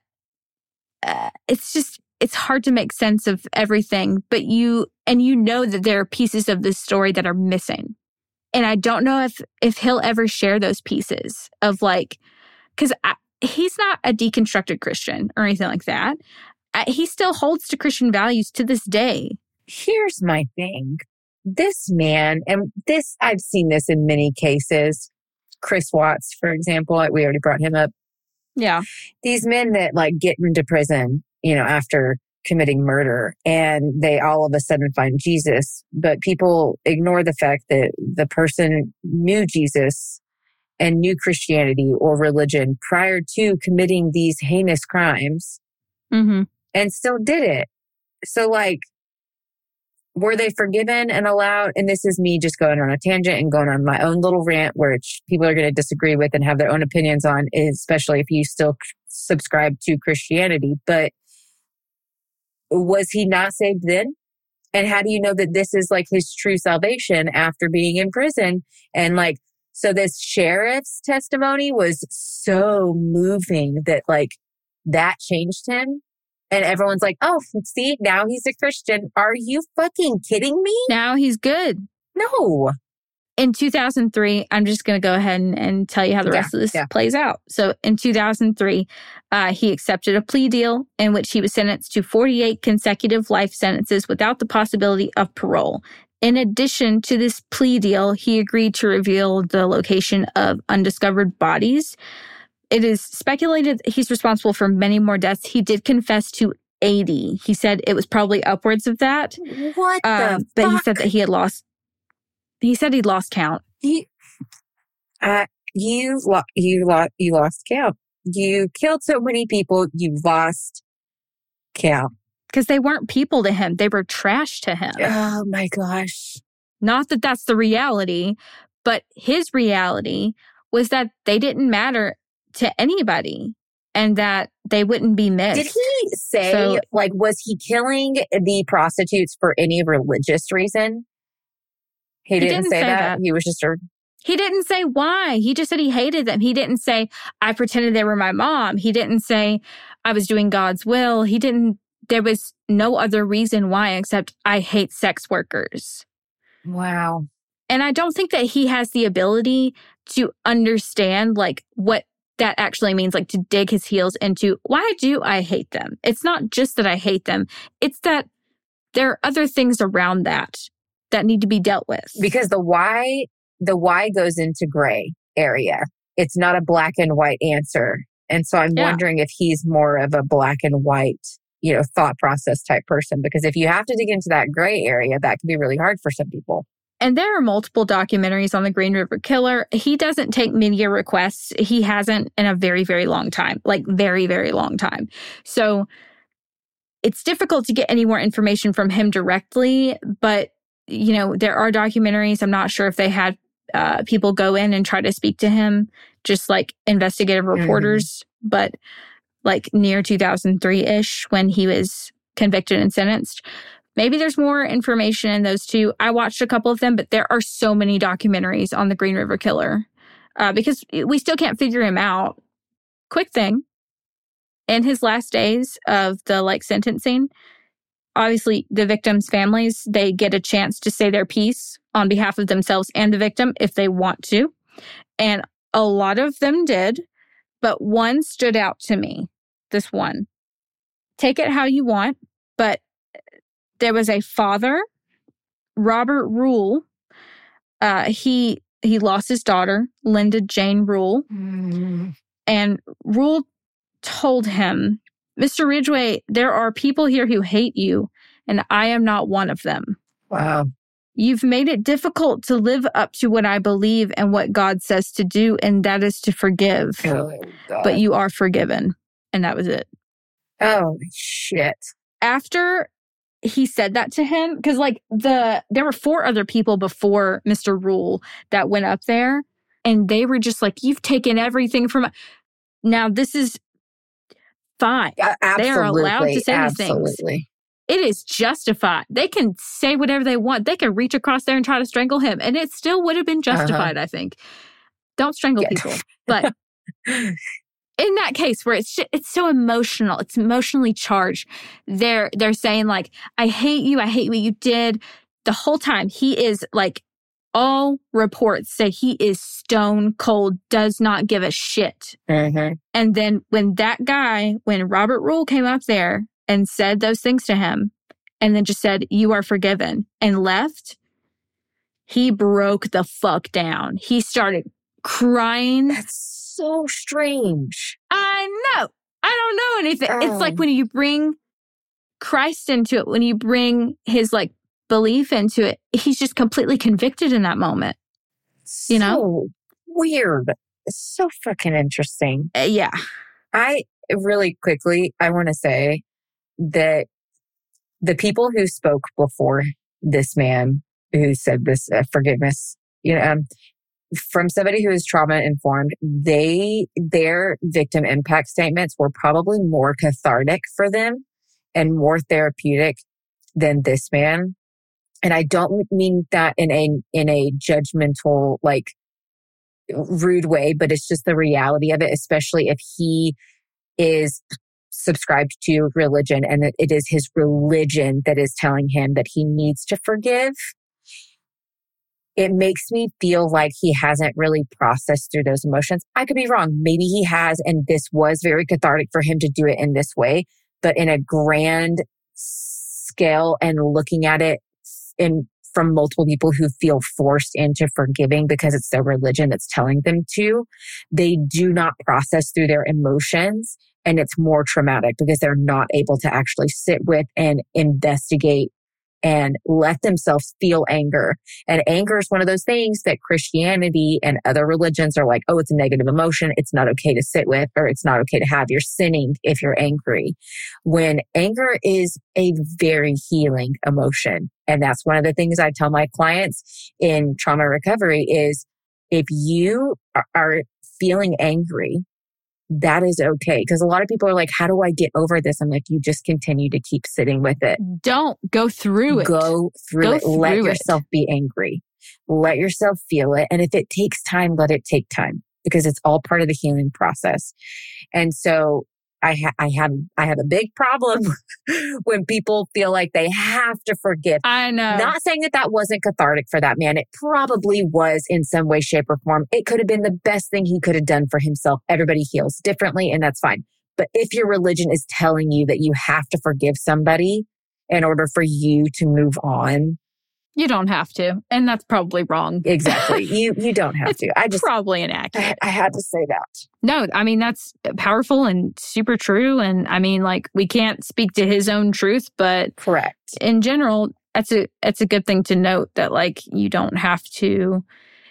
S2: uh, it's just it's hard to make sense of everything but you and you know that there are pieces of this story that are missing and i don't know if if he'll ever share those pieces of like because he's not a deconstructed christian or anything like that he still holds to christian values to this day
S3: Here's my thing. This man, and this, I've seen this in many cases. Chris Watts, for example, we already brought him up.
S2: yeah
S3: These men that like get into prison, you know, after committing murder and they all of a sudden find Jesus, but people ignore the fact that the person knew Jesus and knew Christianity or religion prior to committing these heinous crimes
S2: Mm-hmm.
S3: and still did it. So like, were they forgiven and allowed? And this is me just going on a tangent and going on my own little rant, which people are going to disagree with and have their own opinions on, especially if you still subscribe to Christianity. But was he not saved then? And how do you know that this is like his true salvation after being in prison? And like, so this sheriff's testimony was so moving that like that changed him. And everyone's like, oh, see, now he's a Christian. Are you fucking kidding me?
S2: Now he's good.
S3: No.
S2: In 2003, I'm just going to go ahead and, and tell you how the
S3: Yeah,
S2: rest of this
S3: yeah.
S2: plays out. So in 2003, uh, he accepted a plea deal in which he was sentenced to 48 consecutive life sentences without the possibility of parole. In addition to this plea deal, he agreed to reveal the location of undiscovered bodies. It is speculated that he's responsible for many more deaths. He did confess to 80. He said it was probably upwards of that.
S3: What the
S2: but he said that he had lost. He said he'd lost count.
S3: You, uh, you, lo- you, lo- you lost count. You killed so many people. You lost count.
S2: because they weren't people to him. They were trash to him.
S3: Oh my gosh.
S2: Not that that's the reality, but his reality was that they didn't matter to anybody and that they wouldn't be missed.
S3: Did he say,
S2: So-
S3: like, was he killing the prostitutes for any religious reason? He didn't,
S2: didn't
S3: say,
S2: say
S3: that.
S2: that.
S3: He was just a,
S2: He didn't say why. He just said he hated them. He didn't say, I pretended they were my mom. He didn't say, I was doing God's will. He didn't, there was no other reason why except I hate sex workers.
S3: wow.
S2: And I don't think that he has the ability to understand like what that actually means, like to dig his heels into why do I hate them? It's not just that I hate them, it's that there are other things around that that need to be dealt with.
S3: Because the why, the why goes into gray area. It's not a black and white answer. And so I'm
S2: Yeah.
S3: wondering if he's more of a black and white, you know, thought process type person. Because if you have to dig into that gray area, that can be really hard for some people.
S2: And there are multiple documentaries on the Green River Killer. He doesn't take media requests. He hasn't in a very, very long time, like very, very long time. So it's difficult to get any more information from him directly. But, you know, there are documentaries. I'm not sure if they had uh, people go in and try to speak to him, just like investigative reporters, but like near 2003 ish when he was convicted and sentenced. Maybe there's more information in those two. I watched a couple of them, but there are so many documentaries on the Green River Killer uh, because we still can't figure him out. Quick thing in his last days of the like sentencing, obviously the victims' families they get a chance to say their piece on behalf of themselves and the victim if they want to, and a lot of them did, but one stood out to me. This one, take it how you want, but there was a father, Robert Rule. Uh, he he lost his daughter, Linda Jane Rule, and Rule told him, "Mr. Ridgway, there are people here who hate you, and I am not one of them.
S3: Wow.
S2: You've made it difficult to live up to what I believe and what God says to do, and that is to forgive.
S3: Oh,
S2: But you are forgiven." And that was it.
S3: oh, shit.
S2: after he said that to him because like the there were four other people before mr rule that went up there and they were just like you've taken everything from now this is fine.
S3: A-
S2: They are allowed to
S3: absolutely,
S2: say these things. It is justified. They can say whatever they want. They can reach across there and try to strangle him and it still would have been uh-huh. justified i think. Don't strangle
S3: Yeah.
S2: people but in that case where it's ju- it's so emotional it's emotionally charged they're they're saying like i hate you i hate what you did. The whole time he is like all reports say he is stone cold does not give a shit
S3: Mhm.
S2: and then when that guy when robert rule came up there and said those things to him and then just said you are forgiven and left he broke the fuck down he started crying
S3: That's so strange.
S2: I know. I don't know anything. It's like
S3: Oh.
S2: when you bring Christ into it, when you bring his like belief into it, he's just completely convicted in that moment. You know?
S3: Weird. It's so freaking interesting.
S2: Uh, yeah.
S3: I really quickly, I want to say that the people who spoke before this man who said this uh, forgiveness, you know, um, from somebody who is trauma informed, they, their victim impact statements were probably more cathartic for them and more therapeutic than this man. And I don't mean that in a, in a judgmental, like rude way, but it's just the reality of it, especially if he is subscribed to religion and it is his religion that is telling him that he needs to forgive. It makes me feel like he hasn't really processed through those emotions. I could be wrong. Maybe he has, and this was very cathartic for him to do it in this way, but in a grand scale and looking at it in from multiple people who feel forced into forgiving because it's their religion that's telling them to, they do not process through their emotions and it's more traumatic because they're not able to actually sit with and investigate and let themselves feel anger. And anger is one of those things that Christianity and other religions are like, oh, it's a negative emotion. It's not okay to sit with, or it's not okay to have. You're sinning if you're angry. When anger is a very healing emotion. And that's one of the things I tell my clients in trauma recovery is if you are feeling angry, that is okay. Because a lot of people are like, how do I get over this? I'm like, you just continue to keep sitting with it.
S2: Don't go through it.
S3: Go through
S2: Go
S3: it. Let
S2: through it.
S3: yourself be angry. Let yourself feel it. And if it takes time, let it take time because it's all part of the healing process. And so I, ha- I have, I have a big problem when people feel like they have to forgive.
S2: I know.
S3: Not saying that that wasn't cathartic for that man. It probably was in some way, shape, or form. It could have been the best thing he could have done for himself. Everybody heals differently, and that's fine. But if your religion is telling you that you have to forgive somebody in order for you to move on,
S2: you don't have to. And that's probably wrong.
S3: exactly, you you don't have to. I just
S2: probably
S3: I,
S2: inaccurate.
S3: I had to say that.
S2: No, I mean, that's powerful and super true. And I mean, like, we can't speak to his own truth, but
S3: Correct.
S2: in general, that's a, that's a good thing to note that, like, you don't have to,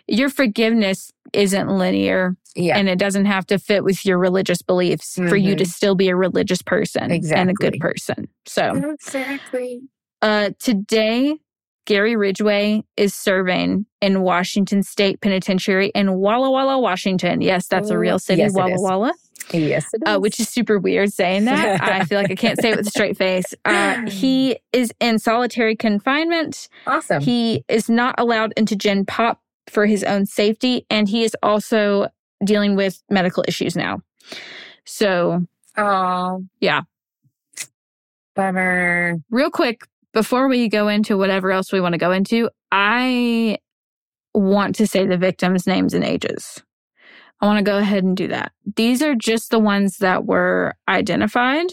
S2: your forgiveness isn't linear
S3: Yeah.
S2: and it doesn't have to fit with your religious beliefs for you to still be a religious person and a good person. So,
S3: exactly.
S2: uh, today, Gary Ridgway is serving in Washington State Penitentiary in Walla Walla, Washington. Yes, that's a real city,
S3: Yes,
S2: Walla. Walla,
S3: Yes, it
S2: uh, which is super weird saying that. I feel like I can't say it with a straight face. Uh, he is in solitary confinement.
S3: awesome.
S2: He is not allowed into Gen Pop for his own safety, and he is also dealing with medical issues now. So,
S3: Oh,
S2: yeah.
S3: bummer.
S2: real quick before we go into whatever else we want to go into i want to say the victims names and ages i want to go ahead and do that these are just the ones that were identified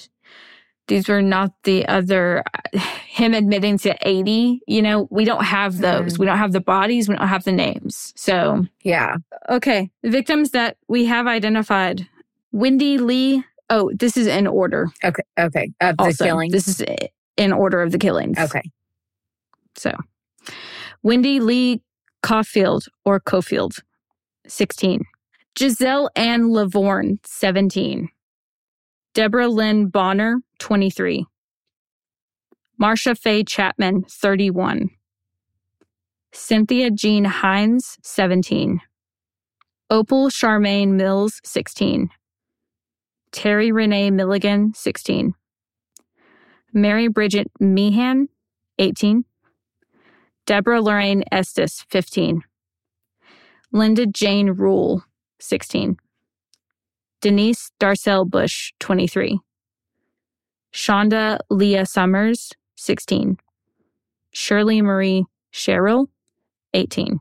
S2: these were not the other him admitting to 80 you know we don't have those mm-hmm. we don't have the bodies we don't have the names so
S3: Yeah.
S2: okay the victims that we have identified wendy lee oh this is in order
S3: Okay. Okay. Of the
S2: also.
S3: killing.
S2: This is in order of the killings.
S3: okay.
S2: So, Wendy Lee Caulfield or Coffield, 16. Giselle Ann Lovvorn, 17. Deborah Lynn Bonner, 23. Marcia Faye Chapman, 31. Cynthia Jean Hinds, 17. Opal Charmaine Mills, 16. Terry Renee Milligan, 16. Mary Bridget Meehan, 18. Deborah Lorraine Estes, 15. Linda Jane Rule, 16. Denise Darcel Bush, 23. Shawnda Leah Summers, 16. Shirley Marie Sherrill, 18.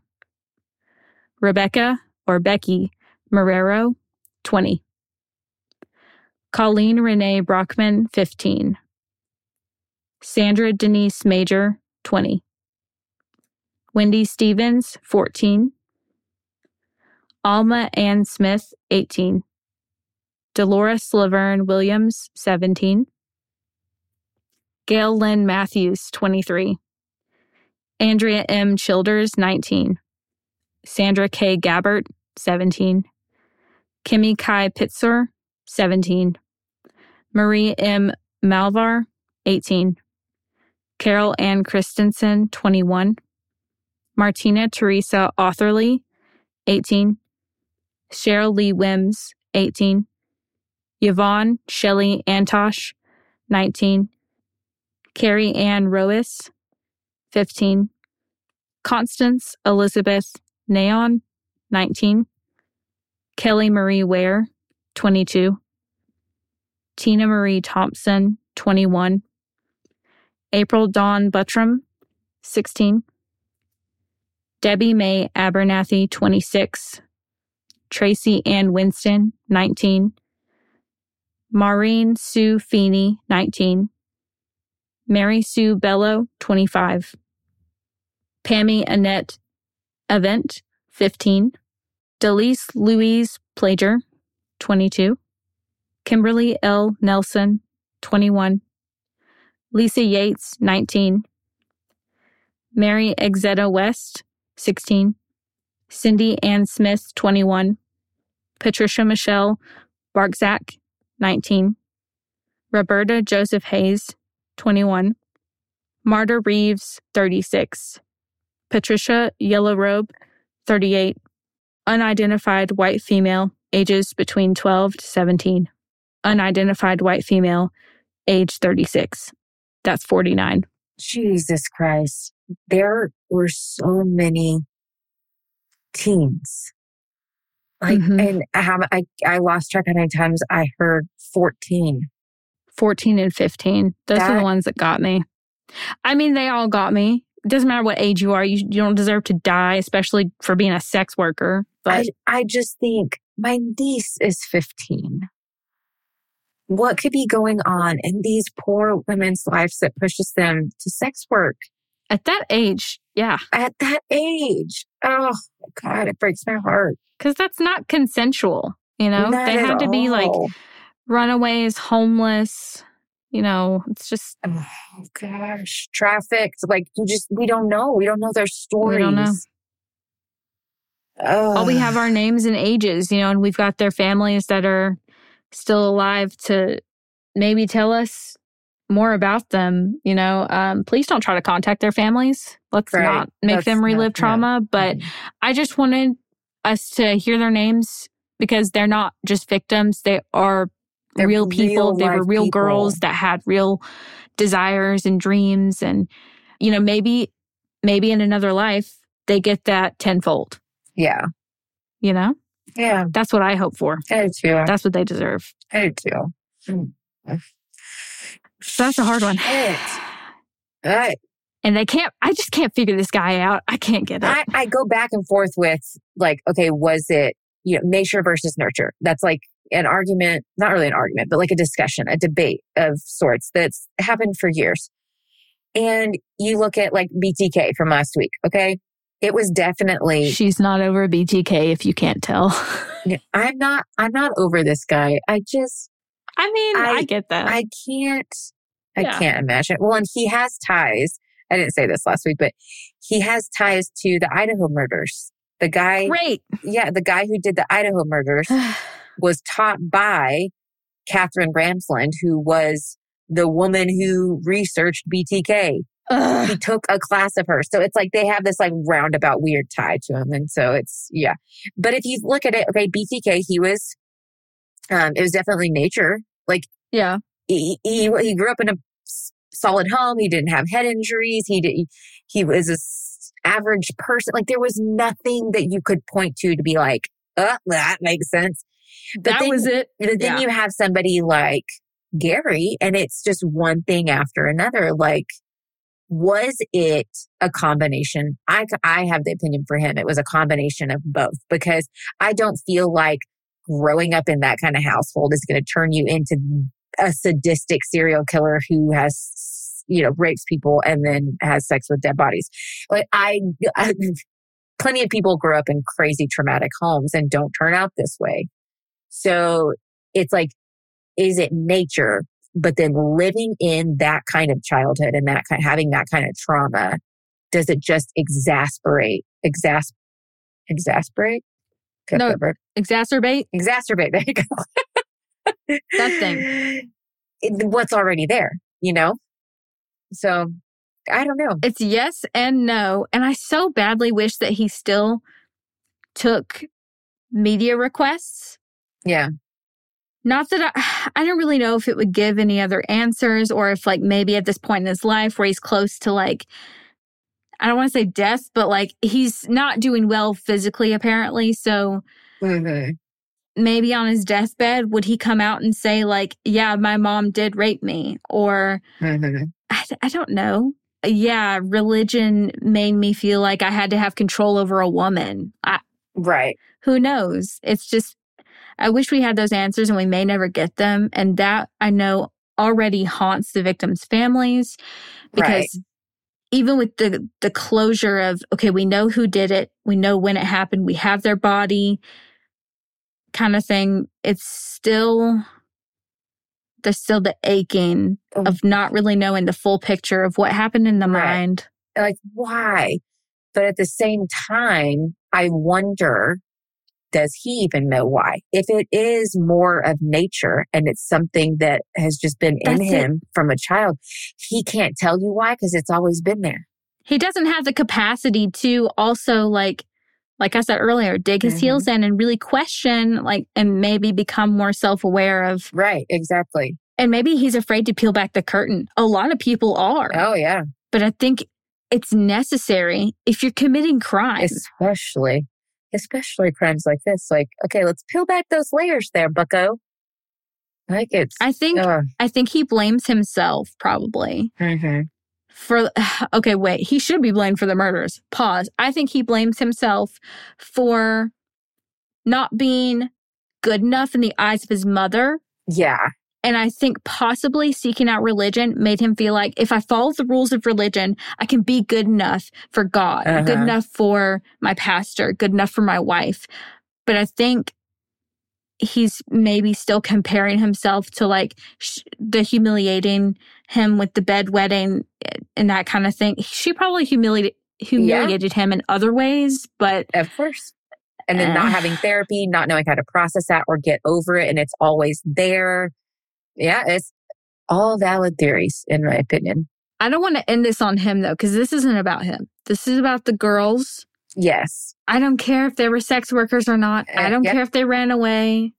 S2: Rebecca or Becky Marrero, 20. Colleen Renee Brockman, 15. Sandra Denise Major, 20. Wendy Stevens, 14. Alma Ann Smith, 18. Dolores Laverne Williams, 17. Gail Lynn Mathews, 23. Andrea M. Childers, 19. Sandra K. Gabbert, 17. Kimmy Kai Pitsor, 17. Marie M. Malvar, 18. Carol Ann Christensen, 21. Martina Teresa Authorlee, 18. Cheryl Lee Wims, 18. Yvonne Shelley Antosh, 19. Carrie Ann Rois, 15. Constance Elizabeth Naon, 19. Kelly Marie Ware, 22. Tina Marie Thompson, 21. April Dawn Buttram, 16. Debbie May Abernathy, 26. Tracy Ann Winston, 19. Maureen Sue Feeney, 19. Mary Sue Bello, 25. Pammy Annette Avent, 15. Delise Louise Plager, 22. Kimberly L. Nelson, 21. Lisa Yates, 19. Mary Exzetta West, 16. Cindy Ann Smith, 21. Patricia Michelle Barczak, 19. Roberta Joseph Hayes, 21. Marta Reeves, 36. Patricia Yellow Robe, 38. Unidentified white female, ages between 12 to 17. Unidentified white female, age 36. That's 49.
S3: Jesus Christ. There were so many teens. Like,
S2: Mhm.
S3: and how I, I lost track how many times I heard 14.
S2: 14 and 15. Those are the ones that got me. I mean, they all got me. It doesn't matter what age you are. You, you don't deserve to die, especially for being a sex worker. But
S3: I, I just think my niece is 15. What could be going on in these poor women's lives that pushes them to sex work
S2: at that age, yeah,
S3: at that age? Oh, God, it breaks my heart.
S2: because that's not consensual. You know,
S3: Not
S2: they had to be like runaways, homeless. You know, it's just,
S3: Oh gosh, trafficked. Like you just, we don't know. We don't know their stories.
S2: don't know. all we have are names and ages, you know, and we've got their families that are still alive to maybe tell us more about them. You know, um, please don't try to contact their families. Let's
S3: Right.
S2: not make
S3: That's
S2: them
S3: not-
S2: relive
S3: no.
S2: trauma. But
S3: Mhm.
S2: I just wanted us to hear their names because they're not just victims, they are
S3: They're
S2: real people.
S3: real
S2: they were real
S3: people.
S2: girls that had real desires and dreams. And, you know, maybe, maybe in another life, they get that tenfold,
S3: yeah,
S2: you know?
S3: Yeah.
S2: That's what I hope for.
S3: I do too.
S2: That's what they deserve.
S3: I do too.
S2: So that's a hard one.
S3: Shit. I,
S2: And they can't, I just can't figure this guy out. I can't get it.
S3: I, I go back and forth with like, okay, was it you know nature versus nurture? That's like an argument, not really an argument, but like a discussion, a debate of sorts that's happened for years. And you look at like BTK from last week, okay? It was definitely
S2: She's not over BTK if you can't tell.
S3: I'm not I'm not over this guy. I just
S2: I mean, I,
S3: I-
S2: get that.
S3: I can't I
S2: Yeah.
S3: can't imagine. Well, and he has ties. I didn't say this last week, but he has ties to the Idaho murders. The guy
S2: Great.
S3: yeah, the guy who did the Idaho murders was taught by Katherine Ramsland, who was the woman who researched BTK.
S2: Ugh.
S3: He took a class of her. So it's like they have this like roundabout weird tie to him. And so it's, yeah. But if you look at it, okay, BTK, he was, um, it was definitely nature. Like
S2: yeah.
S3: he, he, he grew up in a solid home. He didn't have head injuries. He did, he was a s- average person. Like there was nothing that you could point to to be like, uh, that makes sense. But
S2: that
S3: then-
S2: was it.
S3: but then
S2: Yeah.
S3: you have somebody like Gary, and it's just one thing after another. Like, was it a combination? I, I have the opinion for him. It was a combination of both because I don't feel like growing up in that kind of household is going to turn you into a sadistic serial killer who has, you know, rapes people and then has sex with dead bodies. Like, I, I plenty of people grow up in crazy traumatic homes and don't turn out this way. So it's like, is it nature but then living in that kind of childhood and that kind, having that kind of trauma, does it just exasperate, exas, exasperate?
S2: No. Exacerbate?
S3: Exacerbate. There you go.
S2: That thing.
S3: It- what's already there, you know? So I don't know.
S2: It's yes and no. And I so badly wish that he still took media requests.
S3: Yeah.
S2: Not that I, I don't really know if it would give any other answers or if, like, maybe at this point in his life where he's close to, like, I don't want to say death, but like he's not doing well physically, apparently. So
S3: Mhm.
S2: maybe on his deathbed, would he come out and say, like, yeah, my mom did rape me? Or
S3: Mhm.
S2: I, I don't know. Yeah, religion made me feel like I had to have control over a woman. I,
S3: Right.
S2: who knows? It's just, I wish we had those answers and we may never get them. And that I know already haunts the victims' families because
S3: Right.
S2: even with the, the closure of, okay, we know who did it, we know when it happened, we have their body kind of thing, it's still, there's still the aching
S3: Oh.
S2: of not really knowing the full picture of what happened in the
S3: Right.
S2: mind.
S3: like why but at the same time i wonder does he even know why? If it is more of nature and it's something that has just been in
S2: That's it.
S3: him from a child he can't tell you why because it's always been there.
S2: He doesn't have the capacity to also like like i said earlier dig his
S3: Mhm.
S2: heels in and really question like and maybe become more self-aware of
S3: right exactly.
S2: and maybe he's afraid to peel back the curtain. A lot of people are.
S3: Oh yeah.
S2: But i think it's necessary if you're committing crimes
S3: especially especially crimes like this like okay let's peel back those layers there bucko. Like it's
S2: i think
S3: Ugh.
S2: i think he blames himself probably.
S3: Mhm.
S2: for okay wait he should be blamed for the murders. Pause. I think he blames himself for not being good enough in the eyes of his mother.
S3: Yeah
S2: and i think possibly seeking out religion made him feel like if i follow the rules of religion i can be good enough for god good
S3: Uh-huh.
S2: enough for my pastor good enough for my wife but i think he's maybe still comparing himself to like sh- the humiliating him with the bedwetting and that kind of thing. She probably humiliated humiliated him in other ways, but
S3: Of course. And then not
S2: Uh.
S3: having therapy, not knowing how to process that or get over it, and it's always there. Yeah, it's all valid theories, in my opinion.
S2: I don't want to end this on him though, because this isn't about him. This is about the girls.
S3: Yes.
S2: I don't care if they were sex workers or not. I
S3: Uh,
S2: don't
S3: yep.
S2: care if they ran away.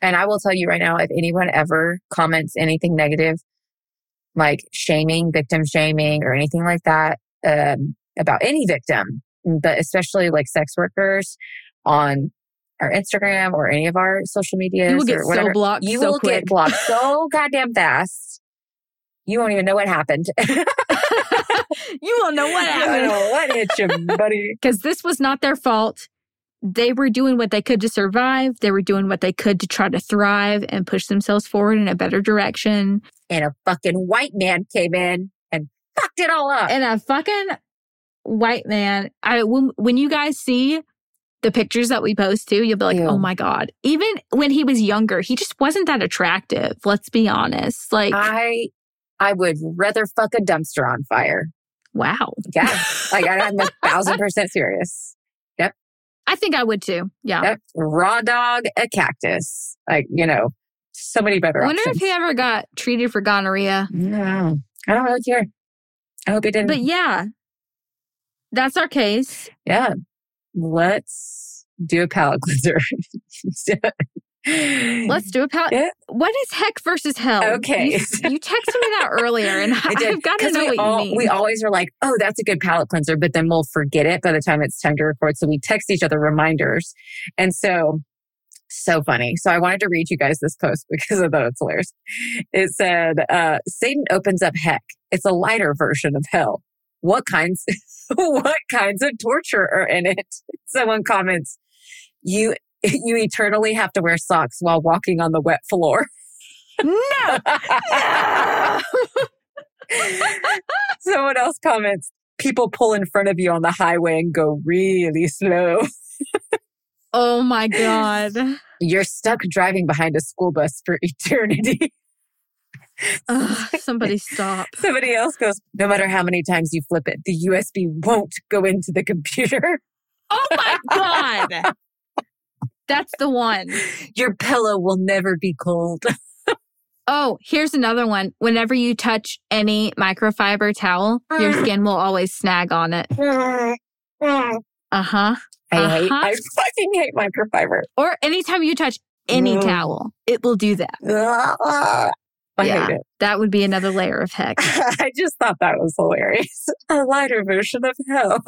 S3: And I will tell you right now if anyone ever comments anything negative, like shaming, victim shaming, or anything like that um, about any victim, but especially like sex workers on our Instagram or any of our social medias
S2: You will get so blocked
S3: you
S2: so
S3: will
S2: quick.
S3: get blocked so goddamn fast. You won't even know what happened.
S2: you won't know what happened.
S3: know what hit you, buddy.
S2: because this was not their fault. They were doing what they could to survive. They were doing what they could to try to thrive and push themselves forward in a better direction.
S3: And a fucking white man came in and fucked it all up.
S2: And a fucking white man, I when, when you guys see the pictures that we post too, you'll be like, oh
S3: Ew.
S2: oh my God. Even when he was younger, he just wasn't that attractive. Let's be honest. Like,
S3: I I would rather fuck a dumpster on fire.
S2: wow.
S3: Yeah. Like I'm a thousand percent serious. Yep.
S2: I think I would too. Yeah.
S3: Yep. Raw dog, a cactus. Like, you know, so many better
S2: I wonder
S3: options.
S2: if he ever got treated for gonorrhea.
S3: No. I don't really care. I hope he didn't.
S2: But yeah, that's our case.
S3: yeah. Let's do a palate cleanser.
S2: Let's do a palette.
S3: Yeah.
S2: What is heck versus hell?
S3: Okay.
S2: You, you texted me that earlier, and
S3: I did.
S2: I've got to know
S3: we
S2: what
S3: all,
S2: you mean.
S3: We always are like, oh, that's a good palate cleanser, but then we'll forget it by the time it's time to record. So we text each other reminders. And so, so funny. So I wanted to read you guys this post because I thought it's hilarious. It said, uh, Satan opens up heck. It's a lighter version of hell. What kinds, what kinds of torture are in it? Someone comments, you, you eternally have to wear socks while walking on the wet floor.
S2: no.
S3: Someone else comments, people pull in front of you on the highway and go really slow.
S2: Oh my god.
S3: You're stuck driving behind a school bus for eternity.
S2: Ugh, somebody stop.
S3: Somebody else goes, no matter how many times you flip it, the USB won't go into the computer.
S2: Oh my God. That's the one.
S3: Your pillow will never be cold.
S2: Oh, here's another one. Whenever you touch any microfiber towel, your skin will always snag on it. Uh huh.
S3: I hate,
S2: Uh-huh.
S3: I fucking hate microfiber.
S2: Or anytime you touch any towel, it will do that.
S3: I
S2: Yeah.
S3: hate it.
S2: That would be another layer of heck.
S3: I just thought that was hilarious. A lighter version of hell.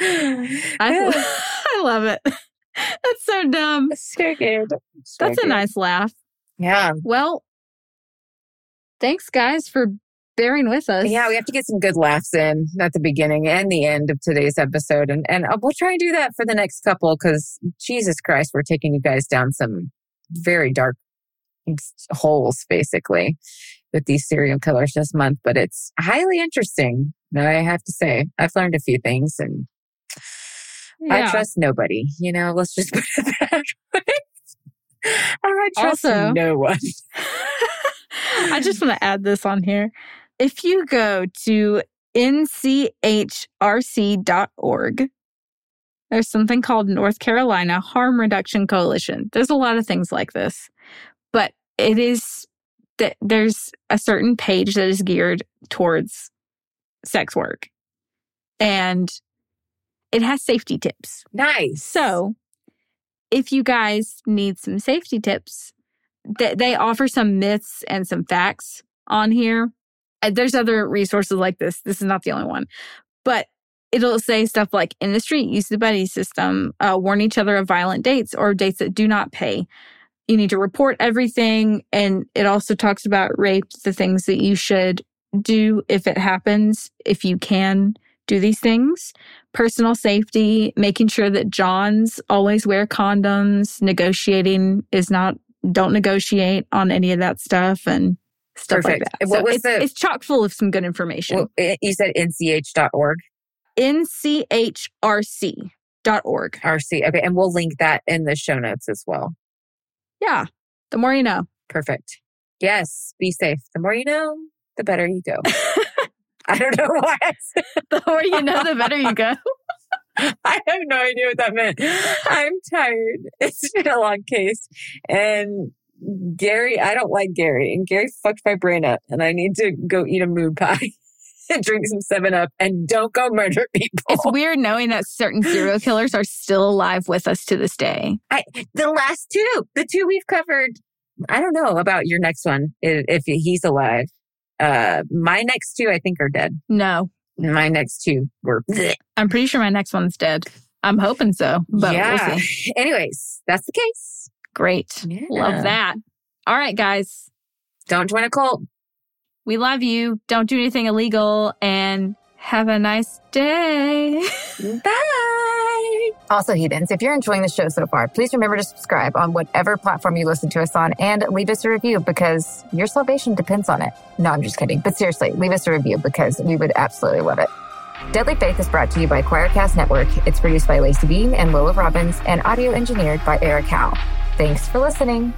S2: I, I love it. That's so dumb.
S3: so good. So
S2: That's a nice laugh.
S3: Yeah.
S2: Well, thanks, guys, for bearing with us.
S3: Yeah, we have to get some good laughs in at the beginning and the end of today's episode. And, and uh, we'll try and do that for the next couple because Jesus Christ, we're taking you guys down some very dark holes, basically, with these serial killers this month. But it's highly interesting. Now, I have to say, I've learned a few things and I trust nobody. You know, let's just put it that way. I trust
S2: Also-
S3: no one.
S2: I just want to add this on here. If you go to nchrc.org, there's something called North Carolina Harm Reduction Coalition. There's a lot of things like this, it is that there's a certain page that is geared towards sex work and it has safety tips.
S3: Nice.
S2: So, if you guys need some safety tips, th- they offer some myths and some facts on here. There's other resources like this. This is not the only one, but it'll say stuff like in the street, use the buddy system, uh, warn each other of violent dates or dates that do not pay. You need to report everything. And it also talks about rape, the things that you should do if it happens, if you can do these things personal safety, making sure that Johns always wear condoms, negotiating is not, don't negotiate on any of that stuff and stuff like that.
S3: What
S2: So
S3: was
S2: it's,
S3: the-
S2: it's chock full of some good information.
S3: Well, eh, you said nch.org.
S2: nchrc.org.
S3: RC. Okay. And we'll link that in the show notes as well.
S2: Yeah. The more you know.
S3: Perfect. Yes. Be safe. The more you know, the better you go. I don't know why.
S2: The more you know, the better you go.
S3: I have no idea what that meant. I'm tired. It's been a long case. And Gary, I don't like Gary. And Gary fucked my brain up. And I need to go eat a moon pie drink some 7 Up and don't go murder people.
S2: It's weird knowing that certain serial killers are still alive with us to this day.
S3: the last two, the two we've covered. I don't know about your next one i- if he's alive. Uh, my next two, I think, are dead.
S2: No,
S3: My next two were.
S2: I'm pretty sure my next one's dead. I'm hoping so, but
S3: yeah.
S2: we'll see.
S3: Anyways, that's the case.
S2: Great.
S3: Yeah.
S2: Love that. All right, guys.
S3: Don't join a cult.
S2: We love you. Don't do anything illegal and have a nice day.
S3: Bye.
S7: Also, heathens, if you're enjoying the show so far, please remember to subscribe on whatever platform you listen to us on and leave us a review because your salvation depends on it. No, I'm just kidding. But seriously, leave us a review because we would absolutely love it. Deadly Faith is brought to you by Choircast Network. It's produced by Laci Bean and Lola Robbins and audio engineered by Eric Howe. Thanks for listening.